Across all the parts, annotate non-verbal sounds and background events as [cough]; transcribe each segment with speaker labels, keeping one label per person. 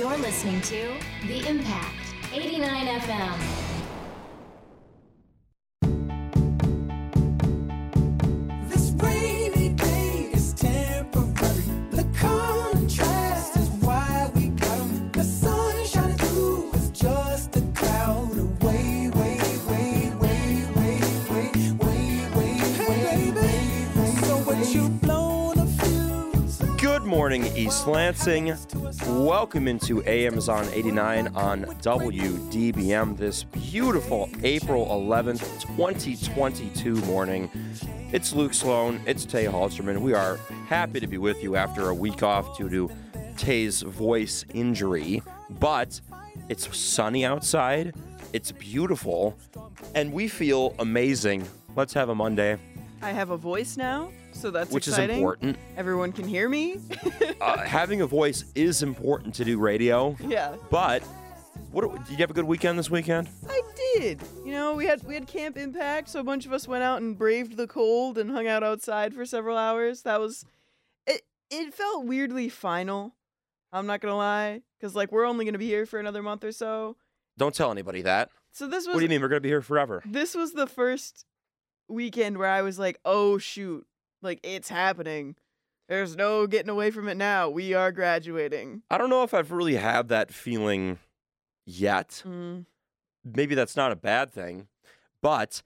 Speaker 1: You're listening to The Impact 89 FM.
Speaker 2: Morning, East Lansing. Welcome into AMs on 89 on WDBM this beautiful April 11th, 2022 morning. It's Luke Sloan, it's Tay Haelterman. We are happy to be with you after a week off due to Tay's voice injury, but it's sunny outside, it's beautiful, and we feel amazing. Let's have a Monday,
Speaker 3: I have a voice now, so that's
Speaker 2: which
Speaker 3: exciting.
Speaker 2: is important.
Speaker 3: Everyone can hear me.
Speaker 2: Uh, having a voice is important to do radio.
Speaker 3: yeah,
Speaker 2: But what did you have a good weekend this weekend?
Speaker 3: I did. You know, we had we had Camp Impact, so a bunch of us went out and braved the cold and hung out outside for several hours. That was it. It felt weirdly final. I'm not gonna lie, because like we're only gonna be here for another month or so.
Speaker 2: Don't tell anybody that.
Speaker 3: So this was
Speaker 2: What do you mean we're gonna be here forever?
Speaker 3: this was the first weekend where I was like, oh shoot, like it's happening. There's no getting away from it now. We are graduating.
Speaker 2: I don't know if I've really had that feeling yet.
Speaker 3: Mm.
Speaker 2: Maybe that's not a bad thing, but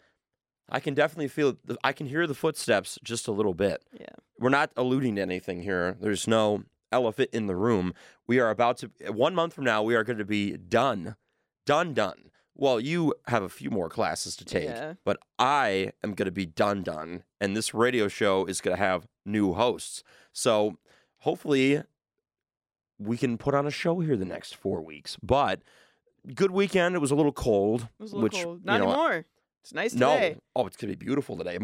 Speaker 2: I can definitely feel. I can hear the footsteps just a little bit.
Speaker 3: Yeah.
Speaker 2: We're not alluding to anything here. There's no elephant in the room. We are about to. One month from now, we are going to be done, done, done. Well, you have a few more classes to take,
Speaker 3: Yeah.
Speaker 2: but I am going to be done, done, and this radio show is going to have new hosts. So hopefully, we can put on a show here the next four weeks. But good weekend. It was a little cold,
Speaker 3: It was a little
Speaker 2: which
Speaker 3: cold. Not
Speaker 2: you know,
Speaker 3: anymore. It's nice
Speaker 2: no,
Speaker 3: today.
Speaker 2: oh, it's gonna be beautiful today.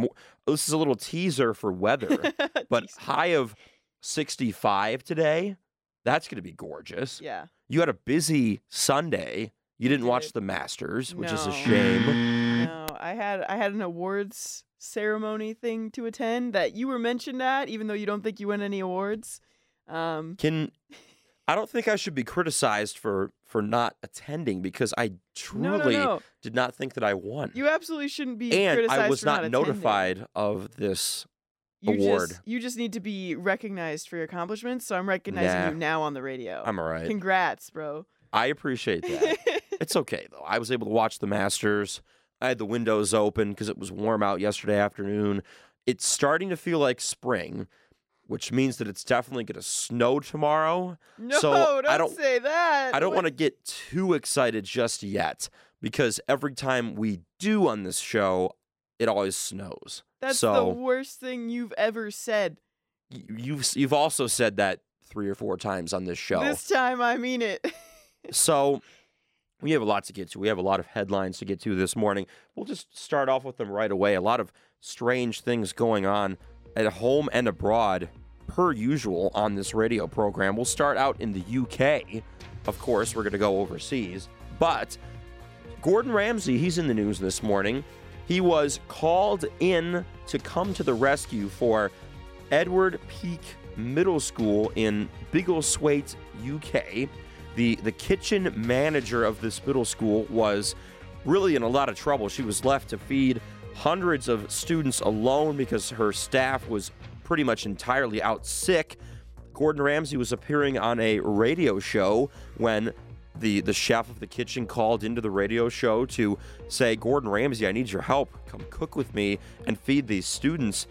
Speaker 2: This is a little teaser for weather, [laughs] but high of 65 today. That's gonna be gorgeous.
Speaker 3: yeah.
Speaker 2: You had a busy Sunday. You didn't watch the Masters, which is a
Speaker 3: No.
Speaker 2: shame.
Speaker 3: No, I had I had an awards ceremony thing to attend that you were mentioned at, even though you don't think you win any awards. Um,
Speaker 2: Can [laughs] I don't think I should be criticized for for not attending because I
Speaker 3: no, no,
Speaker 2: truly
Speaker 3: no.
Speaker 2: did not think that I won.
Speaker 3: You absolutely shouldn't be
Speaker 2: and
Speaker 3: criticized
Speaker 2: I was
Speaker 3: for
Speaker 2: not,
Speaker 3: attending.
Speaker 2: notified of this.
Speaker 3: You
Speaker 2: award.
Speaker 3: Just, you just need to be recognized for your accomplishments. So I'm recognizing
Speaker 2: Nah.
Speaker 3: you now on the radio.
Speaker 2: I'm all right.
Speaker 3: Congrats, bro.
Speaker 2: I appreciate that. [laughs] It's okay though. I was able to watch the Masters. I had the windows open because it was warm out yesterday afternoon. It's starting to feel like spring, which means that it's definitely going to snow tomorrow.
Speaker 3: no,
Speaker 2: So,
Speaker 3: don't,
Speaker 2: don't-
Speaker 3: say that.
Speaker 2: I don't want to get too excited just yet because every time we do on this show, it always snows.
Speaker 3: That's
Speaker 2: so
Speaker 3: the worst thing you've ever said.
Speaker 2: you've you've also said that three or four times on this show.
Speaker 3: This time I mean it. [laughs]
Speaker 2: So we have a lot to get to. We have a lot of headlines to get to this morning. We'll just start off with them right away. A lot of strange things going on at home and abroad, per usual, on this radio program. We'll start out in the UK. Of course, we're going to go overseas. But Gordon Ramsay, he's in the news this morning. He was called in to come to the rescue for Edward Peake Middle School in Biggleswade, UK. The the kitchen manager of this middle school was really in a lot of trouble. She was left to feed hundreds of students alone because her staff was pretty much entirely out sick. Gordon Ramsay was appearing on a radio show when the the chef of the kitchen called into the radio show to say, "Gordon Ramsay, I need your help. Come cook with me and feed these students."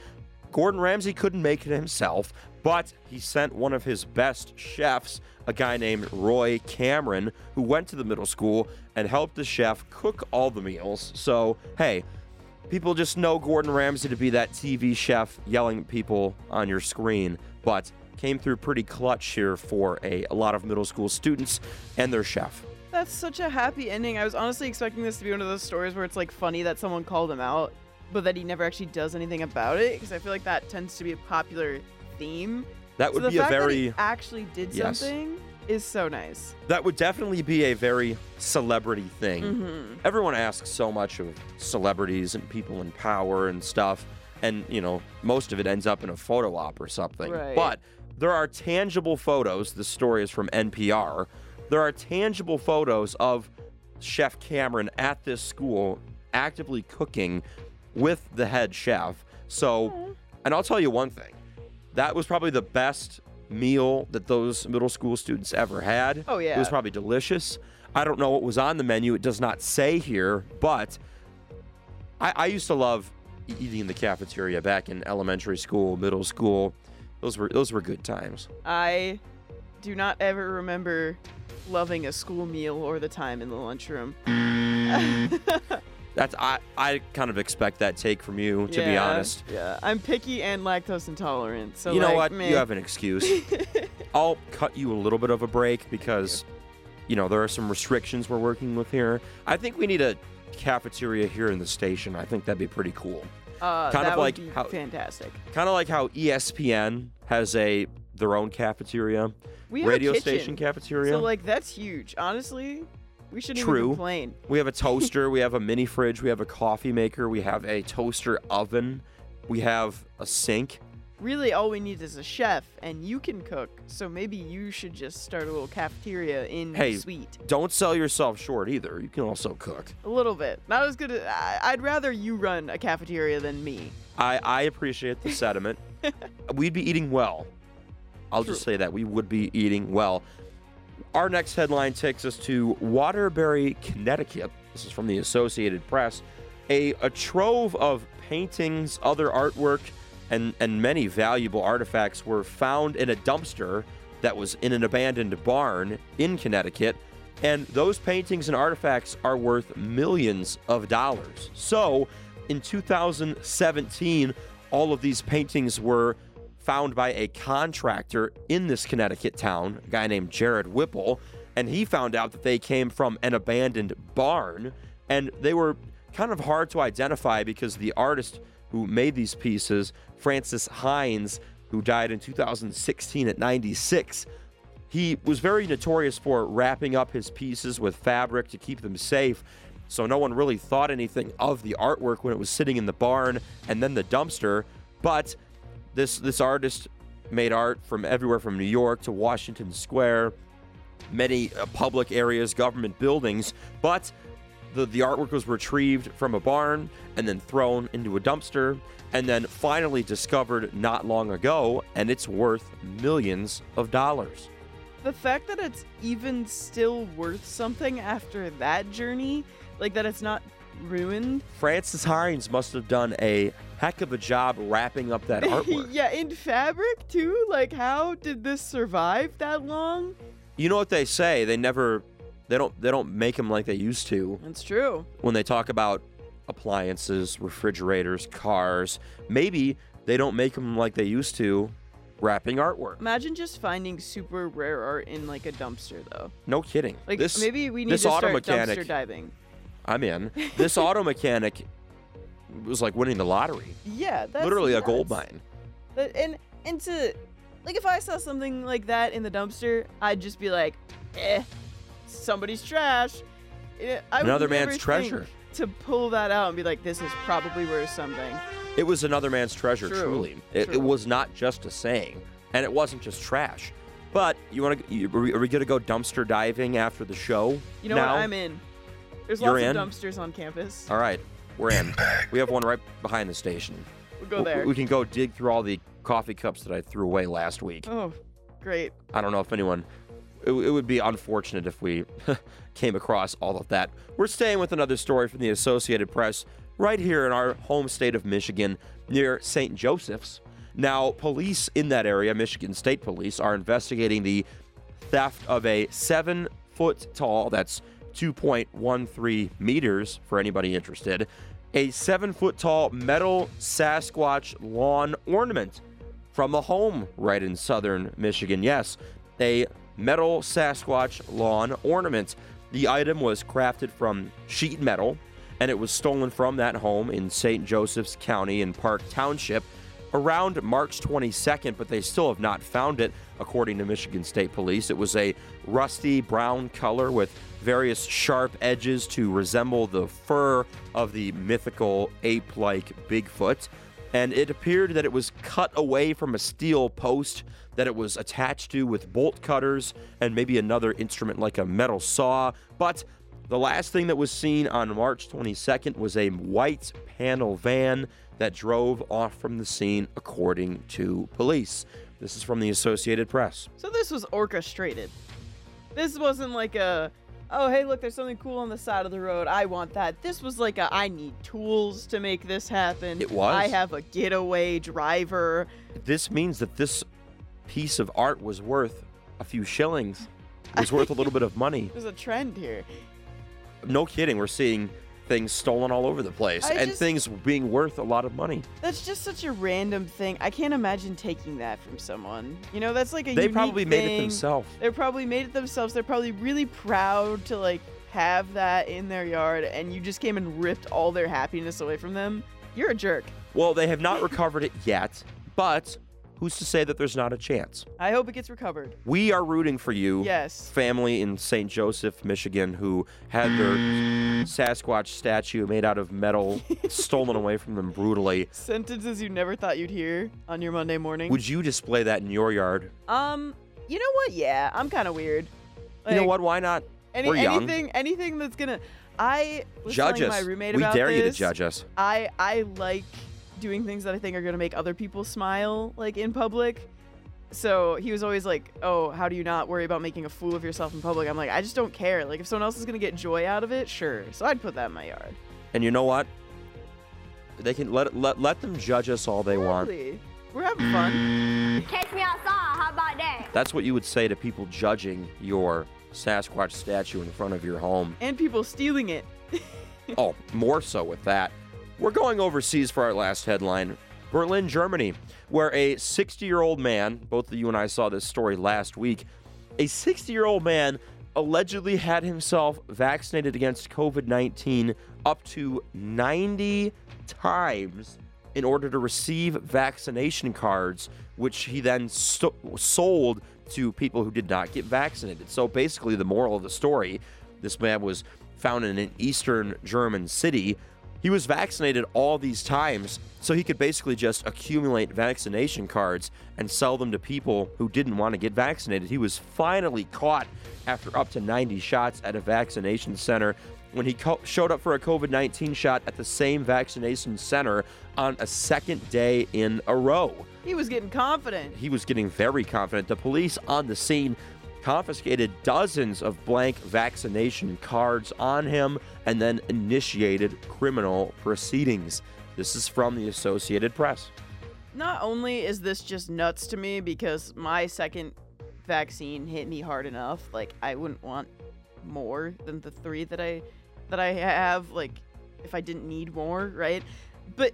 Speaker 2: Gordon Ramsay couldn't make it himself, but he sent one of his best chefs, a guy named Roy Cameron, who went to the middle school and helped the chef cook all the meals. So, hey, people just know Gordon Ramsay to be that TV chef yelling at people on your screen, but came through pretty clutch here for a, a lot of middle school students and their chef.
Speaker 3: That's such a happy ending. I was honestly expecting this to be one of those stories where it's like funny that someone called him out, but that he never actually does anything about it because I feel like that tends to be a popular theme.
Speaker 2: That
Speaker 3: so
Speaker 2: would
Speaker 3: the
Speaker 2: be a
Speaker 3: fact that he
Speaker 2: very
Speaker 3: actually did
Speaker 2: Yes.
Speaker 3: something is so nice.
Speaker 2: that would definitely be a very celebrity thing.
Speaker 3: Mm-hmm.
Speaker 2: everyone asks so much of celebrities and people in power and stuff and you know most of it ends up in a photo op or something
Speaker 3: Right.
Speaker 2: but there are tangible photos this story is from npr there are tangible photos of Chef Cameron at this school actively cooking with the head chef. So, and I'll tell you one thing that was probably the best meal that those middle school students ever had.
Speaker 3: Oh, yeah.
Speaker 2: It was probably delicious. I don't know what was on the menu. It does not say here, but I, I used to love eating in the cafeteria back in elementary school, middle school. Those were those were good times.
Speaker 3: I do not ever remember loving a school meal or the time in the lunchroom. [laughs]
Speaker 2: That's I I kind of expect that take from you to be
Speaker 3: Yeah,
Speaker 2: honest.
Speaker 3: Yeah, I'm picky and lactose intolerant. So
Speaker 2: you know
Speaker 3: like,
Speaker 2: what?
Speaker 3: meh.
Speaker 2: You have an excuse. [laughs] I'll cut you a little bit of a break because you know there are some restrictions we're working with here. I think we need a cafeteria here in the station. I think that'd be pretty cool.
Speaker 3: uh,
Speaker 2: kind of
Speaker 3: that would
Speaker 2: like
Speaker 3: be
Speaker 2: how-
Speaker 3: fantastic.
Speaker 2: Kind of like how ESPN has a their own cafeteria,
Speaker 3: We have
Speaker 2: radio
Speaker 3: a kitchen,
Speaker 2: station cafeteria.
Speaker 3: So like that's huge. Honestly, we shouldn't
Speaker 2: True.
Speaker 3: even complain.
Speaker 2: We have a [laughs] toaster, we have a mini fridge, we have a coffee maker, we have a toaster oven, we have a sink.
Speaker 3: Really, all we need is a chef, and you can cook. So maybe you should just start a little cafeteria in
Speaker 2: Hey.
Speaker 3: the suite.
Speaker 2: Don't sell yourself short either. You can also cook.
Speaker 3: A little bit, not as good as I, I'd rather you run a cafeteria than me.
Speaker 2: I, I appreciate the [laughs] sentiment. [laughs] We'd be eating well. I'll just say that we would be eating well. Our next headline takes us to Waterbury, Connecticut. This is from the Associated Press. A, a trove of paintings, other artwork, and, and many valuable artifacts were found in a dumpster that was in an abandoned barn in Connecticut. And those paintings and artifacts are worth millions of dollars. So, in 2017, all of these paintings were found by a contractor in this Connecticut town, a guy named Jared Whipple, and he found out that they came from an abandoned barn and they were kind of hard to identify because the artist who made these pieces, Francis Hines, who died in 2016 at 96, he was very notorious for wrapping up his pieces with fabric to keep them safe. So no one really thought anything of the artwork when it was sitting in the barn and then the dumpster. But this this artist made art from everywhere from New York to Washington Square, many uh, public areas, government buildings. But the, the artwork was retrieved from a barn and then thrown into a dumpster and then finally discovered not long ago, and it's worth millions of dollars.
Speaker 3: The fact that it's even still worth something after that journey, like that it's not ruined.
Speaker 2: Francis Hines must have done a heck of a job wrapping up that [laughs] artwork.
Speaker 3: yeah, in fabric too. Like, how did this survive that long?
Speaker 2: You know what they say? They never, they don't, they don't make them like they used to
Speaker 3: That's true.
Speaker 2: when they talk about appliances, refrigerators, cars. Maybe they don't make them like they used to, wrapping artwork.
Speaker 3: Imagine just finding super rare art in like a dumpster, though.
Speaker 2: No kidding.
Speaker 3: Like,
Speaker 2: this,
Speaker 3: maybe we need
Speaker 2: this
Speaker 3: to
Speaker 2: auto
Speaker 3: start
Speaker 2: mechanic,
Speaker 3: dumpster diving.
Speaker 2: I'm in. [laughs] This auto mechanic was like winning the lottery.
Speaker 3: Yeah, that's
Speaker 2: Literally a gold mine.
Speaker 3: But and and to like if I saw something like that in the dumpster, I'd just be like, eh, somebody's trash. I would
Speaker 2: Another man's treasure.
Speaker 3: To pull that out and be like, this is probably worth something.
Speaker 2: It was another man's treasure,
Speaker 3: True,
Speaker 2: truly. It,
Speaker 3: true.
Speaker 2: it was not just a saying, and it wasn't just trash. But you want to? Are we, are we going to go dumpster diving after the show?
Speaker 3: You know
Speaker 2: now?
Speaker 3: what? I'm in. There's
Speaker 2: You're
Speaker 3: lots
Speaker 2: in?
Speaker 3: of dumpsters on campus.
Speaker 2: All right, we're in. we have one right behind the station.
Speaker 3: We'll go
Speaker 2: W-
Speaker 3: there.
Speaker 2: We can go dig through all the coffee cups that I threw away last week.
Speaker 3: Oh, great.
Speaker 2: I don't know if anyone. It, it would be unfortunate if we [laughs] came across all of that. We're staying with another story from the Associated Press right here in our home state of Michigan near St. Joseph's. Now, police in that area, Michigan State Police, are investigating the theft of a seven foot tall, that's 2.13 meters for anybody interested, a seven foot tall metal Sasquatch lawn ornament from a home right in southern Michigan. Yes, a metal Sasquatch lawn ornament. The item was crafted from sheet metal and it was stolen from that home in St. Joseph's County in Park Township around March 22nd, but they still have not found it, according to Michigan State Police. It was a rusty brown color with various sharp edges to resemble the fur of the mythical ape like Bigfoot. and it appeared that it was cut away from a steel post that it was attached to with bolt cutters and maybe another instrument like a metal saw. But the last thing that was seen on March 22nd was a white panel van that drove off from the scene, according to police. This is from the Associated Press.
Speaker 3: So this was orchestrated. This wasn't like a, oh hey look, there's something cool on the side of the road. I want that. This was like a, I need tools to make this happen.
Speaker 2: It was.
Speaker 3: I have a getaway driver.
Speaker 2: This means that this piece of art was worth a few shillings. It was worth a little bit of money. [laughs]
Speaker 3: There's a trend here.
Speaker 2: No kidding, we're seeing things stolen all over the place
Speaker 3: I
Speaker 2: and
Speaker 3: just-
Speaker 2: things being worth a lot of money.
Speaker 3: That's just such a random thing. I can't imagine taking that from someone. You know, that's like a
Speaker 2: They probably made it themselves.
Speaker 3: They probably made it themselves. They're probably really proud to like have that in their yard, and you just came and ripped all their happiness away from them. You're a jerk.
Speaker 2: Well, they have not recovered it yet, but who's to say that there's not a chance?
Speaker 3: I hope it gets recovered.
Speaker 2: We are rooting for you.
Speaker 3: Yes.
Speaker 2: Family in St. Joseph, Michigan, who had their Sasquatch statue made out of metal [laughs] stolen away from them brutally.
Speaker 3: Sentences you never thought you'd hear on your Monday morning.
Speaker 2: Would you display that in your yard?
Speaker 3: um, you know what? Yeah, I'm kind of weird.
Speaker 2: you know what? Why not?
Speaker 3: Any,
Speaker 2: We're young.
Speaker 3: anything, anything that's gonna. I was
Speaker 2: Judge
Speaker 3: telling
Speaker 2: us.
Speaker 3: my roommate
Speaker 2: we
Speaker 3: about
Speaker 2: dare you to judge us.
Speaker 3: I I like doing things that I think are gonna make other people smile, like in public. So he was always like, "Oh, how do you not worry about making a fool of yourself in public?" I'm like, I just don't care. Like if someone else is gonna get joy out of it, sure. So I'd put that in my yard.
Speaker 2: And you know what? They can let let let them judge us all they want.
Speaker 3: We're having fun.
Speaker 4: Catch me outside. How about that?
Speaker 2: That's what you would say to people judging your Sasquatch statue in front of your home.
Speaker 3: And people stealing it. [laughs]
Speaker 2: Oh, more so with that. We're going overseas for our last headline Berlin, Germany, where a 60 year old man, both of you and I saw this story last week, a 60 year old man allegedly had himself vaccinated against COVID 19 up to 90 times in order to receive vaccination cards, which he then sto- sold to people who did not get vaccinated. So basically, the moral of the story this man was found in an eastern German city. He was vaccinated all these times, so he could basically just accumulate vaccination cards and sell them to people who didn't want to get vaccinated. He was finally caught after up to 90 shots at a vaccination center when he co- showed up for a COVID 19 shot at the same vaccination center on a second day in a row.
Speaker 3: He was getting confident.
Speaker 2: He was getting very confident. The police on the scene confiscated dozens of blank vaccination cards on him and then initiated criminal proceedings. This is from the Associated Press.
Speaker 3: Not only is this just nuts to me because my second vaccine hit me hard enough, like I wouldn't want more than the 3 that I that I have like if I didn't need more, right? But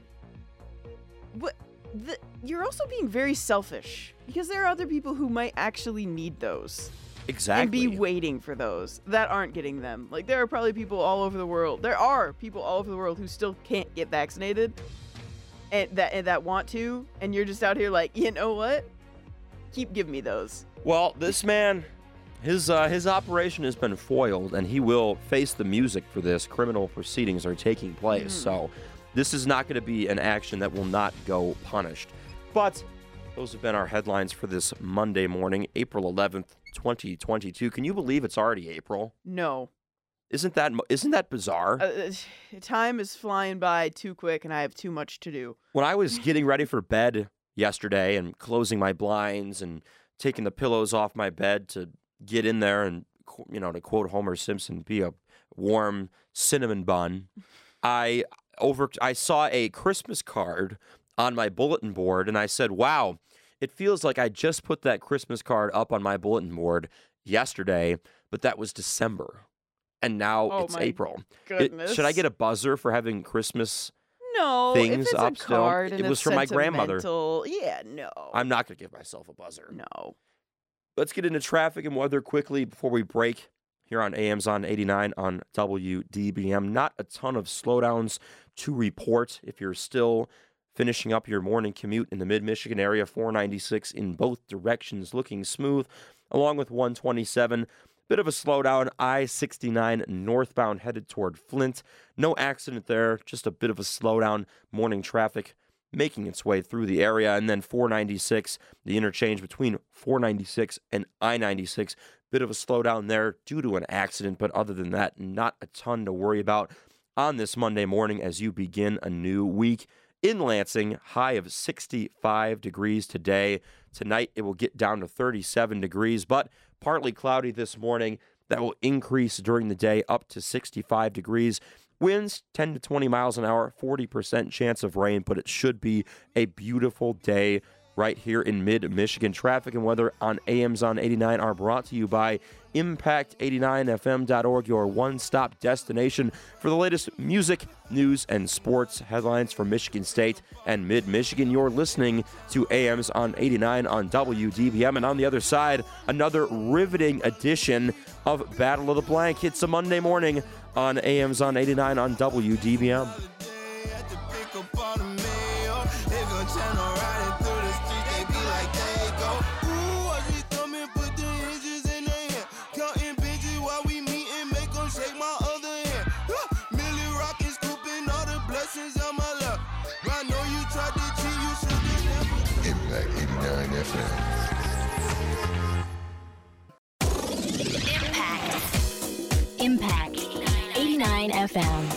Speaker 3: what the, you're also being very selfish because there are other people who might actually need those
Speaker 2: Exactly.
Speaker 3: and be waiting for those that aren't getting them. Like there are probably people all over the world. There are people all over the world who still can't get vaccinated and that and that want to, and you're just out here like, you know what? Keep giving me those.
Speaker 2: Well, this man, his uh, his operation has been foiled, and he will face the music for this. Criminal proceedings are taking place, so this is not going to be an action that will not go punished. But those have been our headlines for this Monday morning, April 11th, 2022. Can you believe it's already April?
Speaker 3: No,
Speaker 2: Isn't that isn't that bizarre?
Speaker 3: uh, uh, time is flying by too quick, and I have too much to do.
Speaker 2: when I was [laughs] getting ready for bed yesterday and closing my blinds and taking the pillows off my bed to get in there and you know to quote Homer Simpson be a warm cinnamon bun [laughs] I over I saw a Christmas card on my bulletin board and I said wow it feels like I just put that Christmas card up on my bulletin board yesterday but that was December and now
Speaker 3: Oh
Speaker 2: it's April It- should I get a buzzer for having Christmas
Speaker 3: no
Speaker 2: things up still? It was from my grandmother.
Speaker 3: Yeah, no.
Speaker 2: I'm not going to give myself a buzzer.
Speaker 3: no.
Speaker 2: Let's get into traffic and weather quickly before we break here on AMs on 89 on WDBM. Not a ton of slowdowns to report if you're still finishing up your morning commute in the mid Michigan area. 496 in both directions, looking smooth, along with 127. Bit of a slowdown, I 69 northbound headed toward Flint. No accident there, just a bit of a slowdown. Morning traffic making its way through the area. And then 496, the interchange between 496 and I 96. Bit of a slowdown there due to an accident, but other than that, not a ton to worry about on this Monday morning as you begin a new week. In Lansing, high of 65 degrees today. Tonight, it will get down to 37 degrees, but partly cloudy this morning. That will increase during the day up to 65 degrees. Winds 10 to 20 miles an hour, 40% chance of rain, but it should be a beautiful day right here in mid Michigan. Traffic and weather on AMs on 89 are brought to you by Impact89FM.org, your one stop destination for the latest music, news, and sports headlines from Michigan State and mid Michigan. You're listening to AMs on 89 on WDBM. And on the other side, another riveting edition of Battle of the Blank. It's a Monday morning on AMs on 89 on WDBM.
Speaker 3: Welcome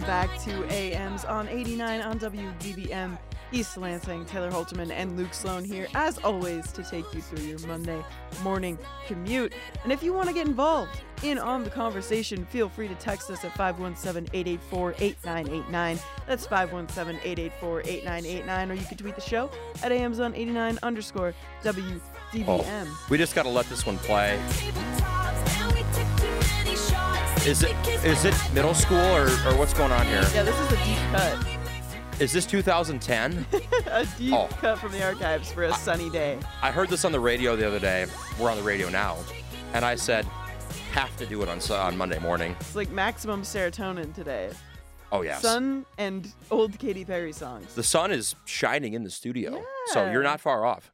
Speaker 3: back to AMs on 89 on WDBM. East Lansing, Tay Haelterman, and Luke Sloan here, as always, to take you through your Monday morning commute. And if you want to get involved in on the conversation, feel free to text us at 517-884-8989. That's 517-884-8989, or you can tweet the show at AMs on 89 underscore WDBM.
Speaker 2: Oh, we just got to let this one play.
Speaker 5: Tabletops, and we took too many shots.
Speaker 2: Is it is it middle school or, or what's going on here?
Speaker 3: Yeah, this is a deep cut.
Speaker 2: Is this 2010? [laughs]
Speaker 3: a deep
Speaker 2: Oh.
Speaker 3: cut from the archives for a sunny day.
Speaker 2: I heard this on the radio the other day. We're on the radio now, and I said, have to do it on on Monday morning.
Speaker 3: It's like maximum serotonin today.
Speaker 2: Oh yes,
Speaker 3: Sun and old Katy Perry songs.
Speaker 2: the sun is shining in the studio, so you're not far off.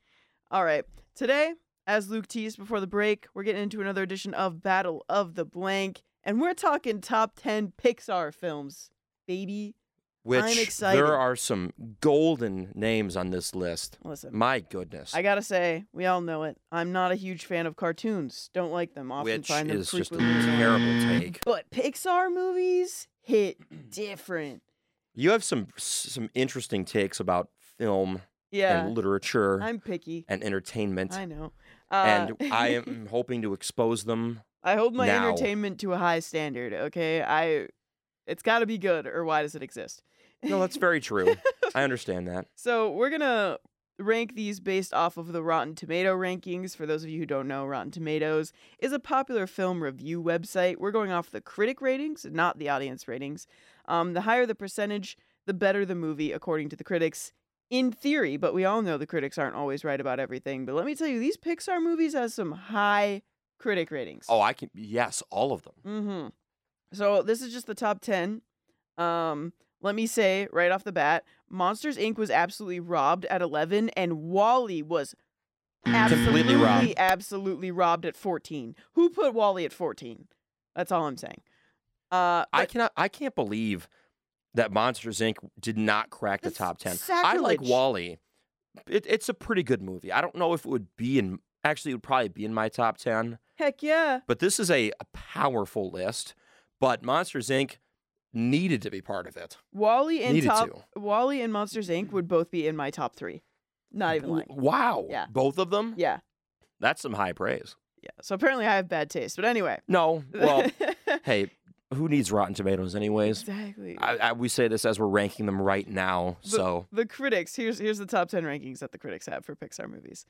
Speaker 3: All right. Today, as Luke teased before the break, we're getting into another edition of Battle of the Blank, and we're talking top 10 Pixar films, baby.
Speaker 2: Which
Speaker 3: excited.
Speaker 2: there are some golden names on this list.
Speaker 3: Listen,
Speaker 2: My goodness,
Speaker 3: I gotta say, we all know it. I'm not a huge fan of cartoons. Don't like them. Often
Speaker 2: which
Speaker 3: find them
Speaker 2: is just a terrible take. [clears throat]
Speaker 3: But Pixar movies hit different.
Speaker 2: You have some some interesting takes about film
Speaker 3: Yeah,
Speaker 2: and literature
Speaker 3: I'm picky.
Speaker 2: and entertainment,
Speaker 3: I know. Uh,
Speaker 2: and I [laughs] am hoping to expose them.
Speaker 3: I hold my
Speaker 2: now.
Speaker 3: entertainment to a high standard. Okay, I, it's got to be good, or why does it exist?
Speaker 2: No, that's very true. [laughs] I understand that.
Speaker 3: So we're gonna rank these based off of the Rotten Tomato rankings. For those of you who don't know, Rotten Tomatoes is a popular film review website. We're going off the critic ratings, not the audience ratings. Um, the higher the percentage, the better the movie, according to the critics. In theory, but we all know the critics aren't always right about everything. But let me tell you, these Pixar movies have some high critic ratings.
Speaker 2: Oh, I can. Yes, all of them.
Speaker 3: Mm-hmm. So this is just the top ten. Um, let me say right off the bat, Monsters Inc. was absolutely robbed at eleven, and WALL-E was absolutely,
Speaker 2: Completely robbed.
Speaker 3: absolutely robbed at fourteen. Who put WALL-E at fourteen? That's all I'm saying. Uh,
Speaker 2: I cannot. I can't believe that Monsters Inc. did not crack the top ten. I like
Speaker 3: sacrilege.
Speaker 2: WALL-E. It, it's a pretty good movie. I don't know if it would be in. Actually, it would probably be in my top ten.
Speaker 3: heck yeah,
Speaker 2: But this is a, a powerful list. But Monsters Inc. needed to be part of it.
Speaker 3: WALL-E and
Speaker 2: Needed
Speaker 3: top
Speaker 2: to.
Speaker 3: WALL-E and Monsters Inc. would both be in my top three. Not even lying.
Speaker 2: Wow.
Speaker 3: Yeah.
Speaker 2: Both of them.
Speaker 3: Yeah,
Speaker 2: That's some high praise.
Speaker 3: yeah. So apparently I have bad taste. But anyway,
Speaker 2: No. Well, [laughs] hey, who needs Rotten Tomatoes, anyways?
Speaker 3: exactly.
Speaker 2: I, I, we say this as we're ranking them right now.
Speaker 3: The-
Speaker 2: So
Speaker 3: the critics here's here's the top 10 rankings that the critics have for pixar movies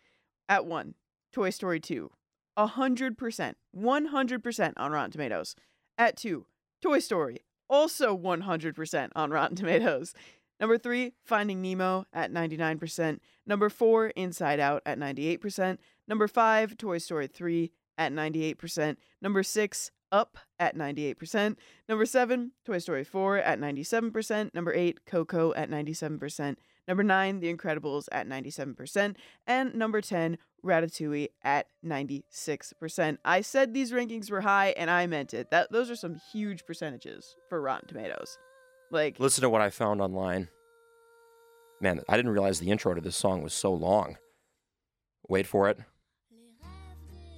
Speaker 3: at one toy story 2 100% 100% on rotten tomatoes at two toy story also 100% on rotten tomatoes. Number three finding nemo at 99% number four inside out at 98% number five toy story 3 at 98% number six up at 98% Number seven, Toy Story 4 at 97%. Number eight, Coco at 97%. Number nine, The Incredibles at 97%. And number 10, Ratatouille at 96%. I said these rankings were high and I meant it. That Those are some huge percentages for Rotten Tomatoes. Like,
Speaker 2: Listen to what I found online. Man, I didn't realize the intro to this song was so long. Wait for it.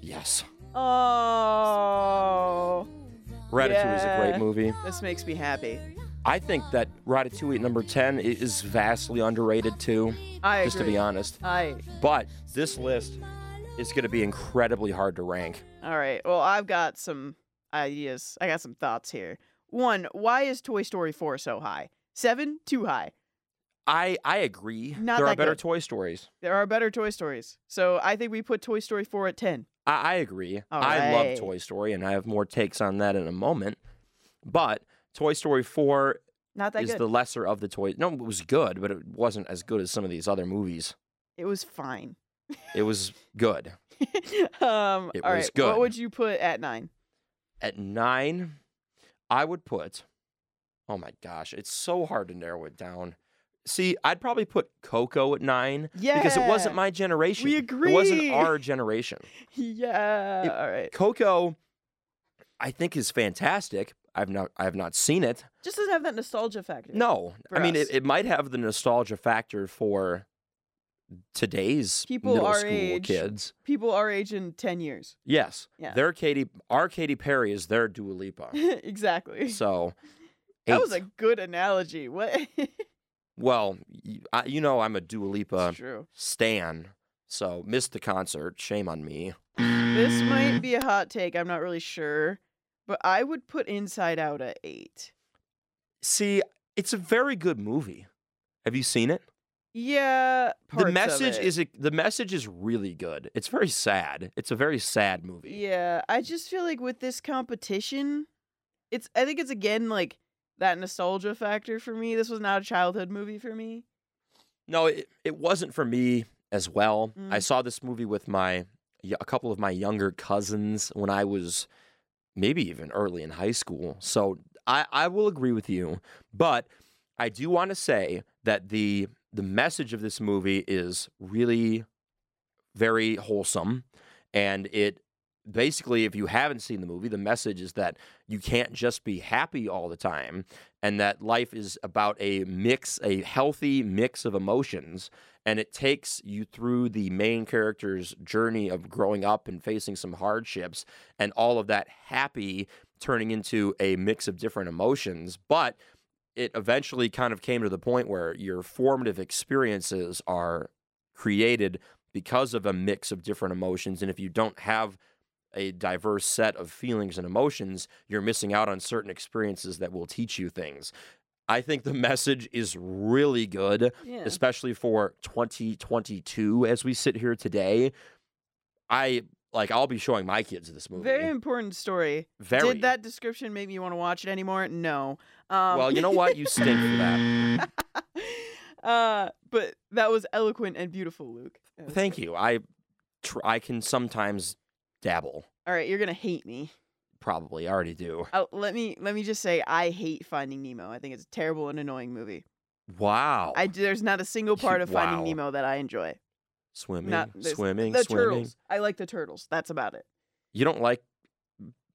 Speaker 2: Yes.
Speaker 3: oh,
Speaker 2: Ratatouille is a great movie.
Speaker 3: this makes me happy.
Speaker 2: I think that Ratatouille at number 10 is vastly underrated too,
Speaker 3: I
Speaker 2: just to
Speaker 3: agree.
Speaker 2: be honest.
Speaker 3: I
Speaker 2: But this list is going to be incredibly hard to rank.
Speaker 3: All right. Well, I've got some ideas. I got some thoughts here. One, why is Toy Story 4 so high? Seven, too high.
Speaker 2: I I agree.
Speaker 3: Not
Speaker 2: there are better
Speaker 3: good.
Speaker 2: Toy Stories.
Speaker 3: There are better Toy Stories. So I think we put Toy Story 4 at 10.
Speaker 2: I, I agree.
Speaker 3: All
Speaker 2: I love. Toy Story, and I have more takes on that in a moment. But Toy Story 4
Speaker 3: Not that
Speaker 2: is
Speaker 3: good.
Speaker 2: the lesser of the toys. No, it was good, but it wasn't as good as some of these other movies.
Speaker 3: It was fine.
Speaker 2: It was good. [laughs]
Speaker 3: um,
Speaker 2: It
Speaker 3: all
Speaker 2: was
Speaker 3: right.
Speaker 2: good.
Speaker 3: What would you put at 9?
Speaker 2: At nine, I would put. Oh my gosh, it's so hard to narrow it down. See, I'd probably put Coco at nine Yeah. because it wasn't my generation.
Speaker 3: We agree.
Speaker 2: It wasn't our [laughs] generation.
Speaker 3: Yeah.
Speaker 2: It-
Speaker 3: all right.
Speaker 2: Coco, I think is fantastic. I've not I have not seen it.
Speaker 3: Just doesn't have that nostalgia factor.
Speaker 2: No, I mean it, it might have the nostalgia factor for today's
Speaker 3: People
Speaker 2: middle
Speaker 3: our
Speaker 2: school
Speaker 3: age.
Speaker 2: kids.
Speaker 3: People our age in 10 years.
Speaker 2: Yes,
Speaker 3: Yeah.
Speaker 2: their Katy, our Katy Perry is their Dua Lipa. [laughs]
Speaker 3: exactly.
Speaker 2: So,
Speaker 3: that was a good analogy. What? [laughs]
Speaker 2: well, I, you know I'm a Dua Lipa stan, so missed the concert. Shame on me.
Speaker 3: This might be a hot take. I'm not really sure, but I would put Inside Out at eight.
Speaker 2: See, it's a very good movie. Have you seen it?
Speaker 3: Yeah,
Speaker 2: the message is a, the message is really good. It's very sad. It's a very sad movie.
Speaker 3: Yeah, I just feel like with this competition, it's. I think it's again like that nostalgia factor for me. This was not a childhood movie for me.
Speaker 2: No, it, it wasn't for me as well. I
Speaker 3: Mm.
Speaker 2: saw this movie with my a couple of my younger cousins when I was maybe even early in high school. So I, I will agree with you, but I do want to say that the the message of this movie is really very wholesome and it basically if you haven't seen the movie the message is that you can't just be happy all the time and that life is about a mix a healthy mix of emotions and it takes you through the main character's journey of growing up and facing some hardships and all of that happy turning into a mix of different emotions. But it eventually kind of came to the point where your formative experiences are created because of a mix of different emotions and if you don't have a diverse set of feelings and emotions you're missing out on certain experiences that will teach you things i think the message is really good
Speaker 3: Yeah.
Speaker 2: especially for 2022 as we sit here today i like i'll be showing my kids this movie
Speaker 3: Very important story.
Speaker 2: Very.
Speaker 3: Did that description make me want to watch it anymore? No. Um,
Speaker 2: well you know what you stink for that [laughs]
Speaker 3: uh, but that was eloquent and beautiful, Luke.
Speaker 2: Thank you i tr- i can sometimes dabble
Speaker 3: All right, you're gonna hate me.
Speaker 2: probably I already do
Speaker 3: Uh, let me let me just say, I hate Finding Nemo. I think it's a terrible and annoying movie.
Speaker 2: wow
Speaker 3: I there's not a single [laughs] part of Finding Nemo that I enjoy.
Speaker 2: swimming
Speaker 3: Not
Speaker 2: swimming
Speaker 3: The
Speaker 2: swimming
Speaker 3: turtles. I like the turtles. That's about it.
Speaker 2: you don't like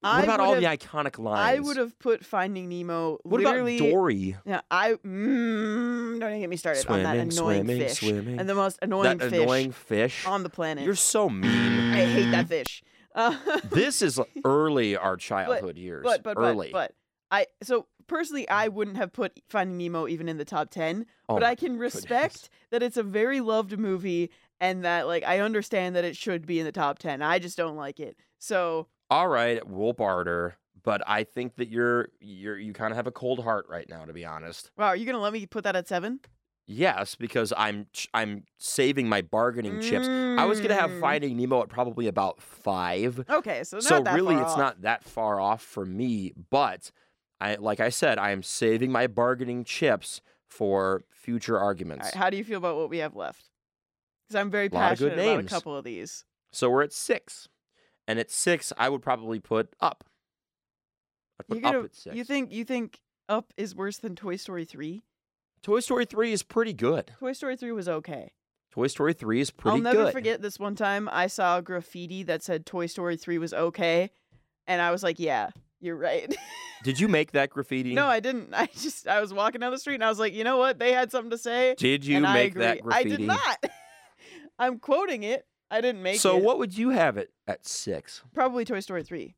Speaker 2: what
Speaker 3: I
Speaker 2: about all
Speaker 3: have-
Speaker 2: the iconic lines
Speaker 3: I would have put Finding Nemo
Speaker 2: what
Speaker 3: literally.
Speaker 2: about dory
Speaker 3: Yeah, I mm, don't even get me started on that annoying
Speaker 2: swimming,
Speaker 3: fish
Speaker 2: swimming.
Speaker 3: and the most annoying
Speaker 2: that
Speaker 3: fish
Speaker 2: annoying fish
Speaker 3: on the planet.
Speaker 2: you're so mean
Speaker 3: I hate that fish. Uh, [laughs]
Speaker 2: this is early our childhood years
Speaker 3: but but
Speaker 2: early
Speaker 3: but but I so personally I wouldn't have put Finding Nemo even in the top ten,
Speaker 2: Oh
Speaker 3: but I can respect that it's a very loved movie and that like I understand that it should be in the top ten. I just don't like it. So
Speaker 2: all right we'll barter but i think that you're you're you kind of have a cold heart right now to be honest
Speaker 3: wow, are you gonna let me put that at seven?
Speaker 2: Yes because i'm ch- i'm saving my bargaining chips i was gonna have
Speaker 3: Mm.
Speaker 2: finding nemo at probably about five
Speaker 3: Okay, so not
Speaker 2: so really it's
Speaker 3: off.
Speaker 2: not that far off for me but i like i said i am saving my bargaining chips for future arguments
Speaker 3: right, how do you feel about what we have left? Because I'm very
Speaker 2: Lot of good
Speaker 3: passionate about a couple of these.
Speaker 2: so we're at six and at six i would probably put up I'd put
Speaker 3: You're gonna,
Speaker 2: up at six
Speaker 3: you think you think Up is worse than Toy Story three?
Speaker 2: Toy Story 3 is pretty good.
Speaker 3: Toy Story 3 was okay.
Speaker 2: Toy Story 3 is pretty
Speaker 3: I'll never
Speaker 2: good.
Speaker 3: forget this one time I saw graffiti that said Toy Story 3 was okay. And I was like, yeah, you're right. [laughs]
Speaker 2: Did you make that graffiti?
Speaker 3: no, I didn't. [laughs] I just, I was walking down the street and I was like, you know what? They had something to say.
Speaker 2: Did you make that graffiti?
Speaker 3: I did not. [laughs] I'm quoting it. I didn't make
Speaker 2: so
Speaker 3: it.
Speaker 2: So what would you have it at six?
Speaker 3: Probably Toy Story 3.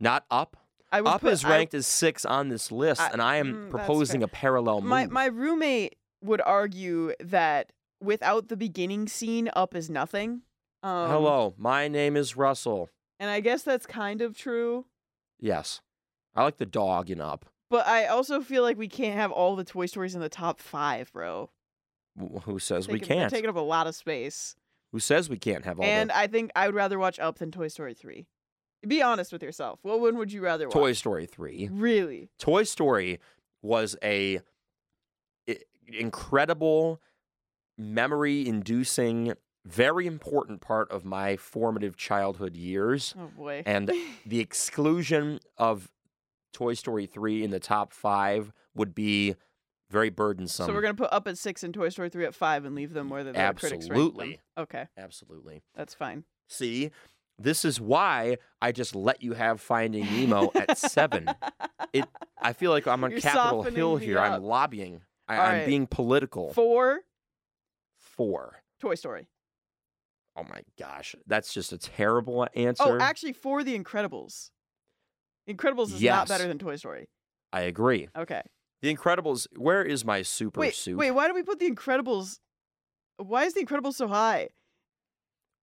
Speaker 2: Not up.
Speaker 3: I would
Speaker 2: Up
Speaker 3: put,
Speaker 2: is
Speaker 3: I-
Speaker 2: ranked as six on this list,
Speaker 3: I-
Speaker 2: and I am
Speaker 3: mm,
Speaker 2: proposing a parallel move.
Speaker 3: my my roommate would argue that without the beginning scene, Up is nothing. Um,
Speaker 2: Hello, my name is Russell.
Speaker 3: And I guess that's kind of true.
Speaker 2: Yes, I like the dog in Up.
Speaker 3: But I also feel like we can't have all the Toy Stories in the top five, bro.
Speaker 2: Who says we
Speaker 3: Taking- they're
Speaker 2: can't?
Speaker 3: taking up a lot of space.
Speaker 2: Who says we can't have all
Speaker 3: And
Speaker 2: the
Speaker 3: I think I would rather watch Up than Toy Story 3. Be honest with yourself. What one would you rather watch?
Speaker 2: Toy Story three?
Speaker 3: Really?
Speaker 2: Toy Story was a incredible, memory-inducing, very important part of my formative childhood years.
Speaker 3: Oh boy.
Speaker 2: And [laughs] the exclusion of Toy Story 3 in the top five would be very burdensome.
Speaker 3: so we're gonna put Up at six and Toy Story 3 at five and leave them where the, the critics ranked them.
Speaker 2: Absolutely.
Speaker 3: Okay,
Speaker 2: Absolutely.
Speaker 3: that's fine.
Speaker 2: See, this is why I just let you have Finding Nemo at seven. It. I feel like I'm on
Speaker 3: You're
Speaker 2: Capitol Hill here.
Speaker 3: up.
Speaker 2: I'm lobbying. I,
Speaker 3: right.
Speaker 2: being political.
Speaker 3: Four,
Speaker 2: Four.
Speaker 3: Toy Story.
Speaker 2: Oh my gosh, that's just a terrible oh, answer.
Speaker 3: Oh, actually, for The Incredibles. Incredibles is not better than Toy Story.
Speaker 2: I agree.
Speaker 3: Okay.
Speaker 2: The Incredibles. Where is my super
Speaker 3: Wait,
Speaker 2: suit?
Speaker 3: wait. Why do we put The Incredibles? Why is The Incredibles so high?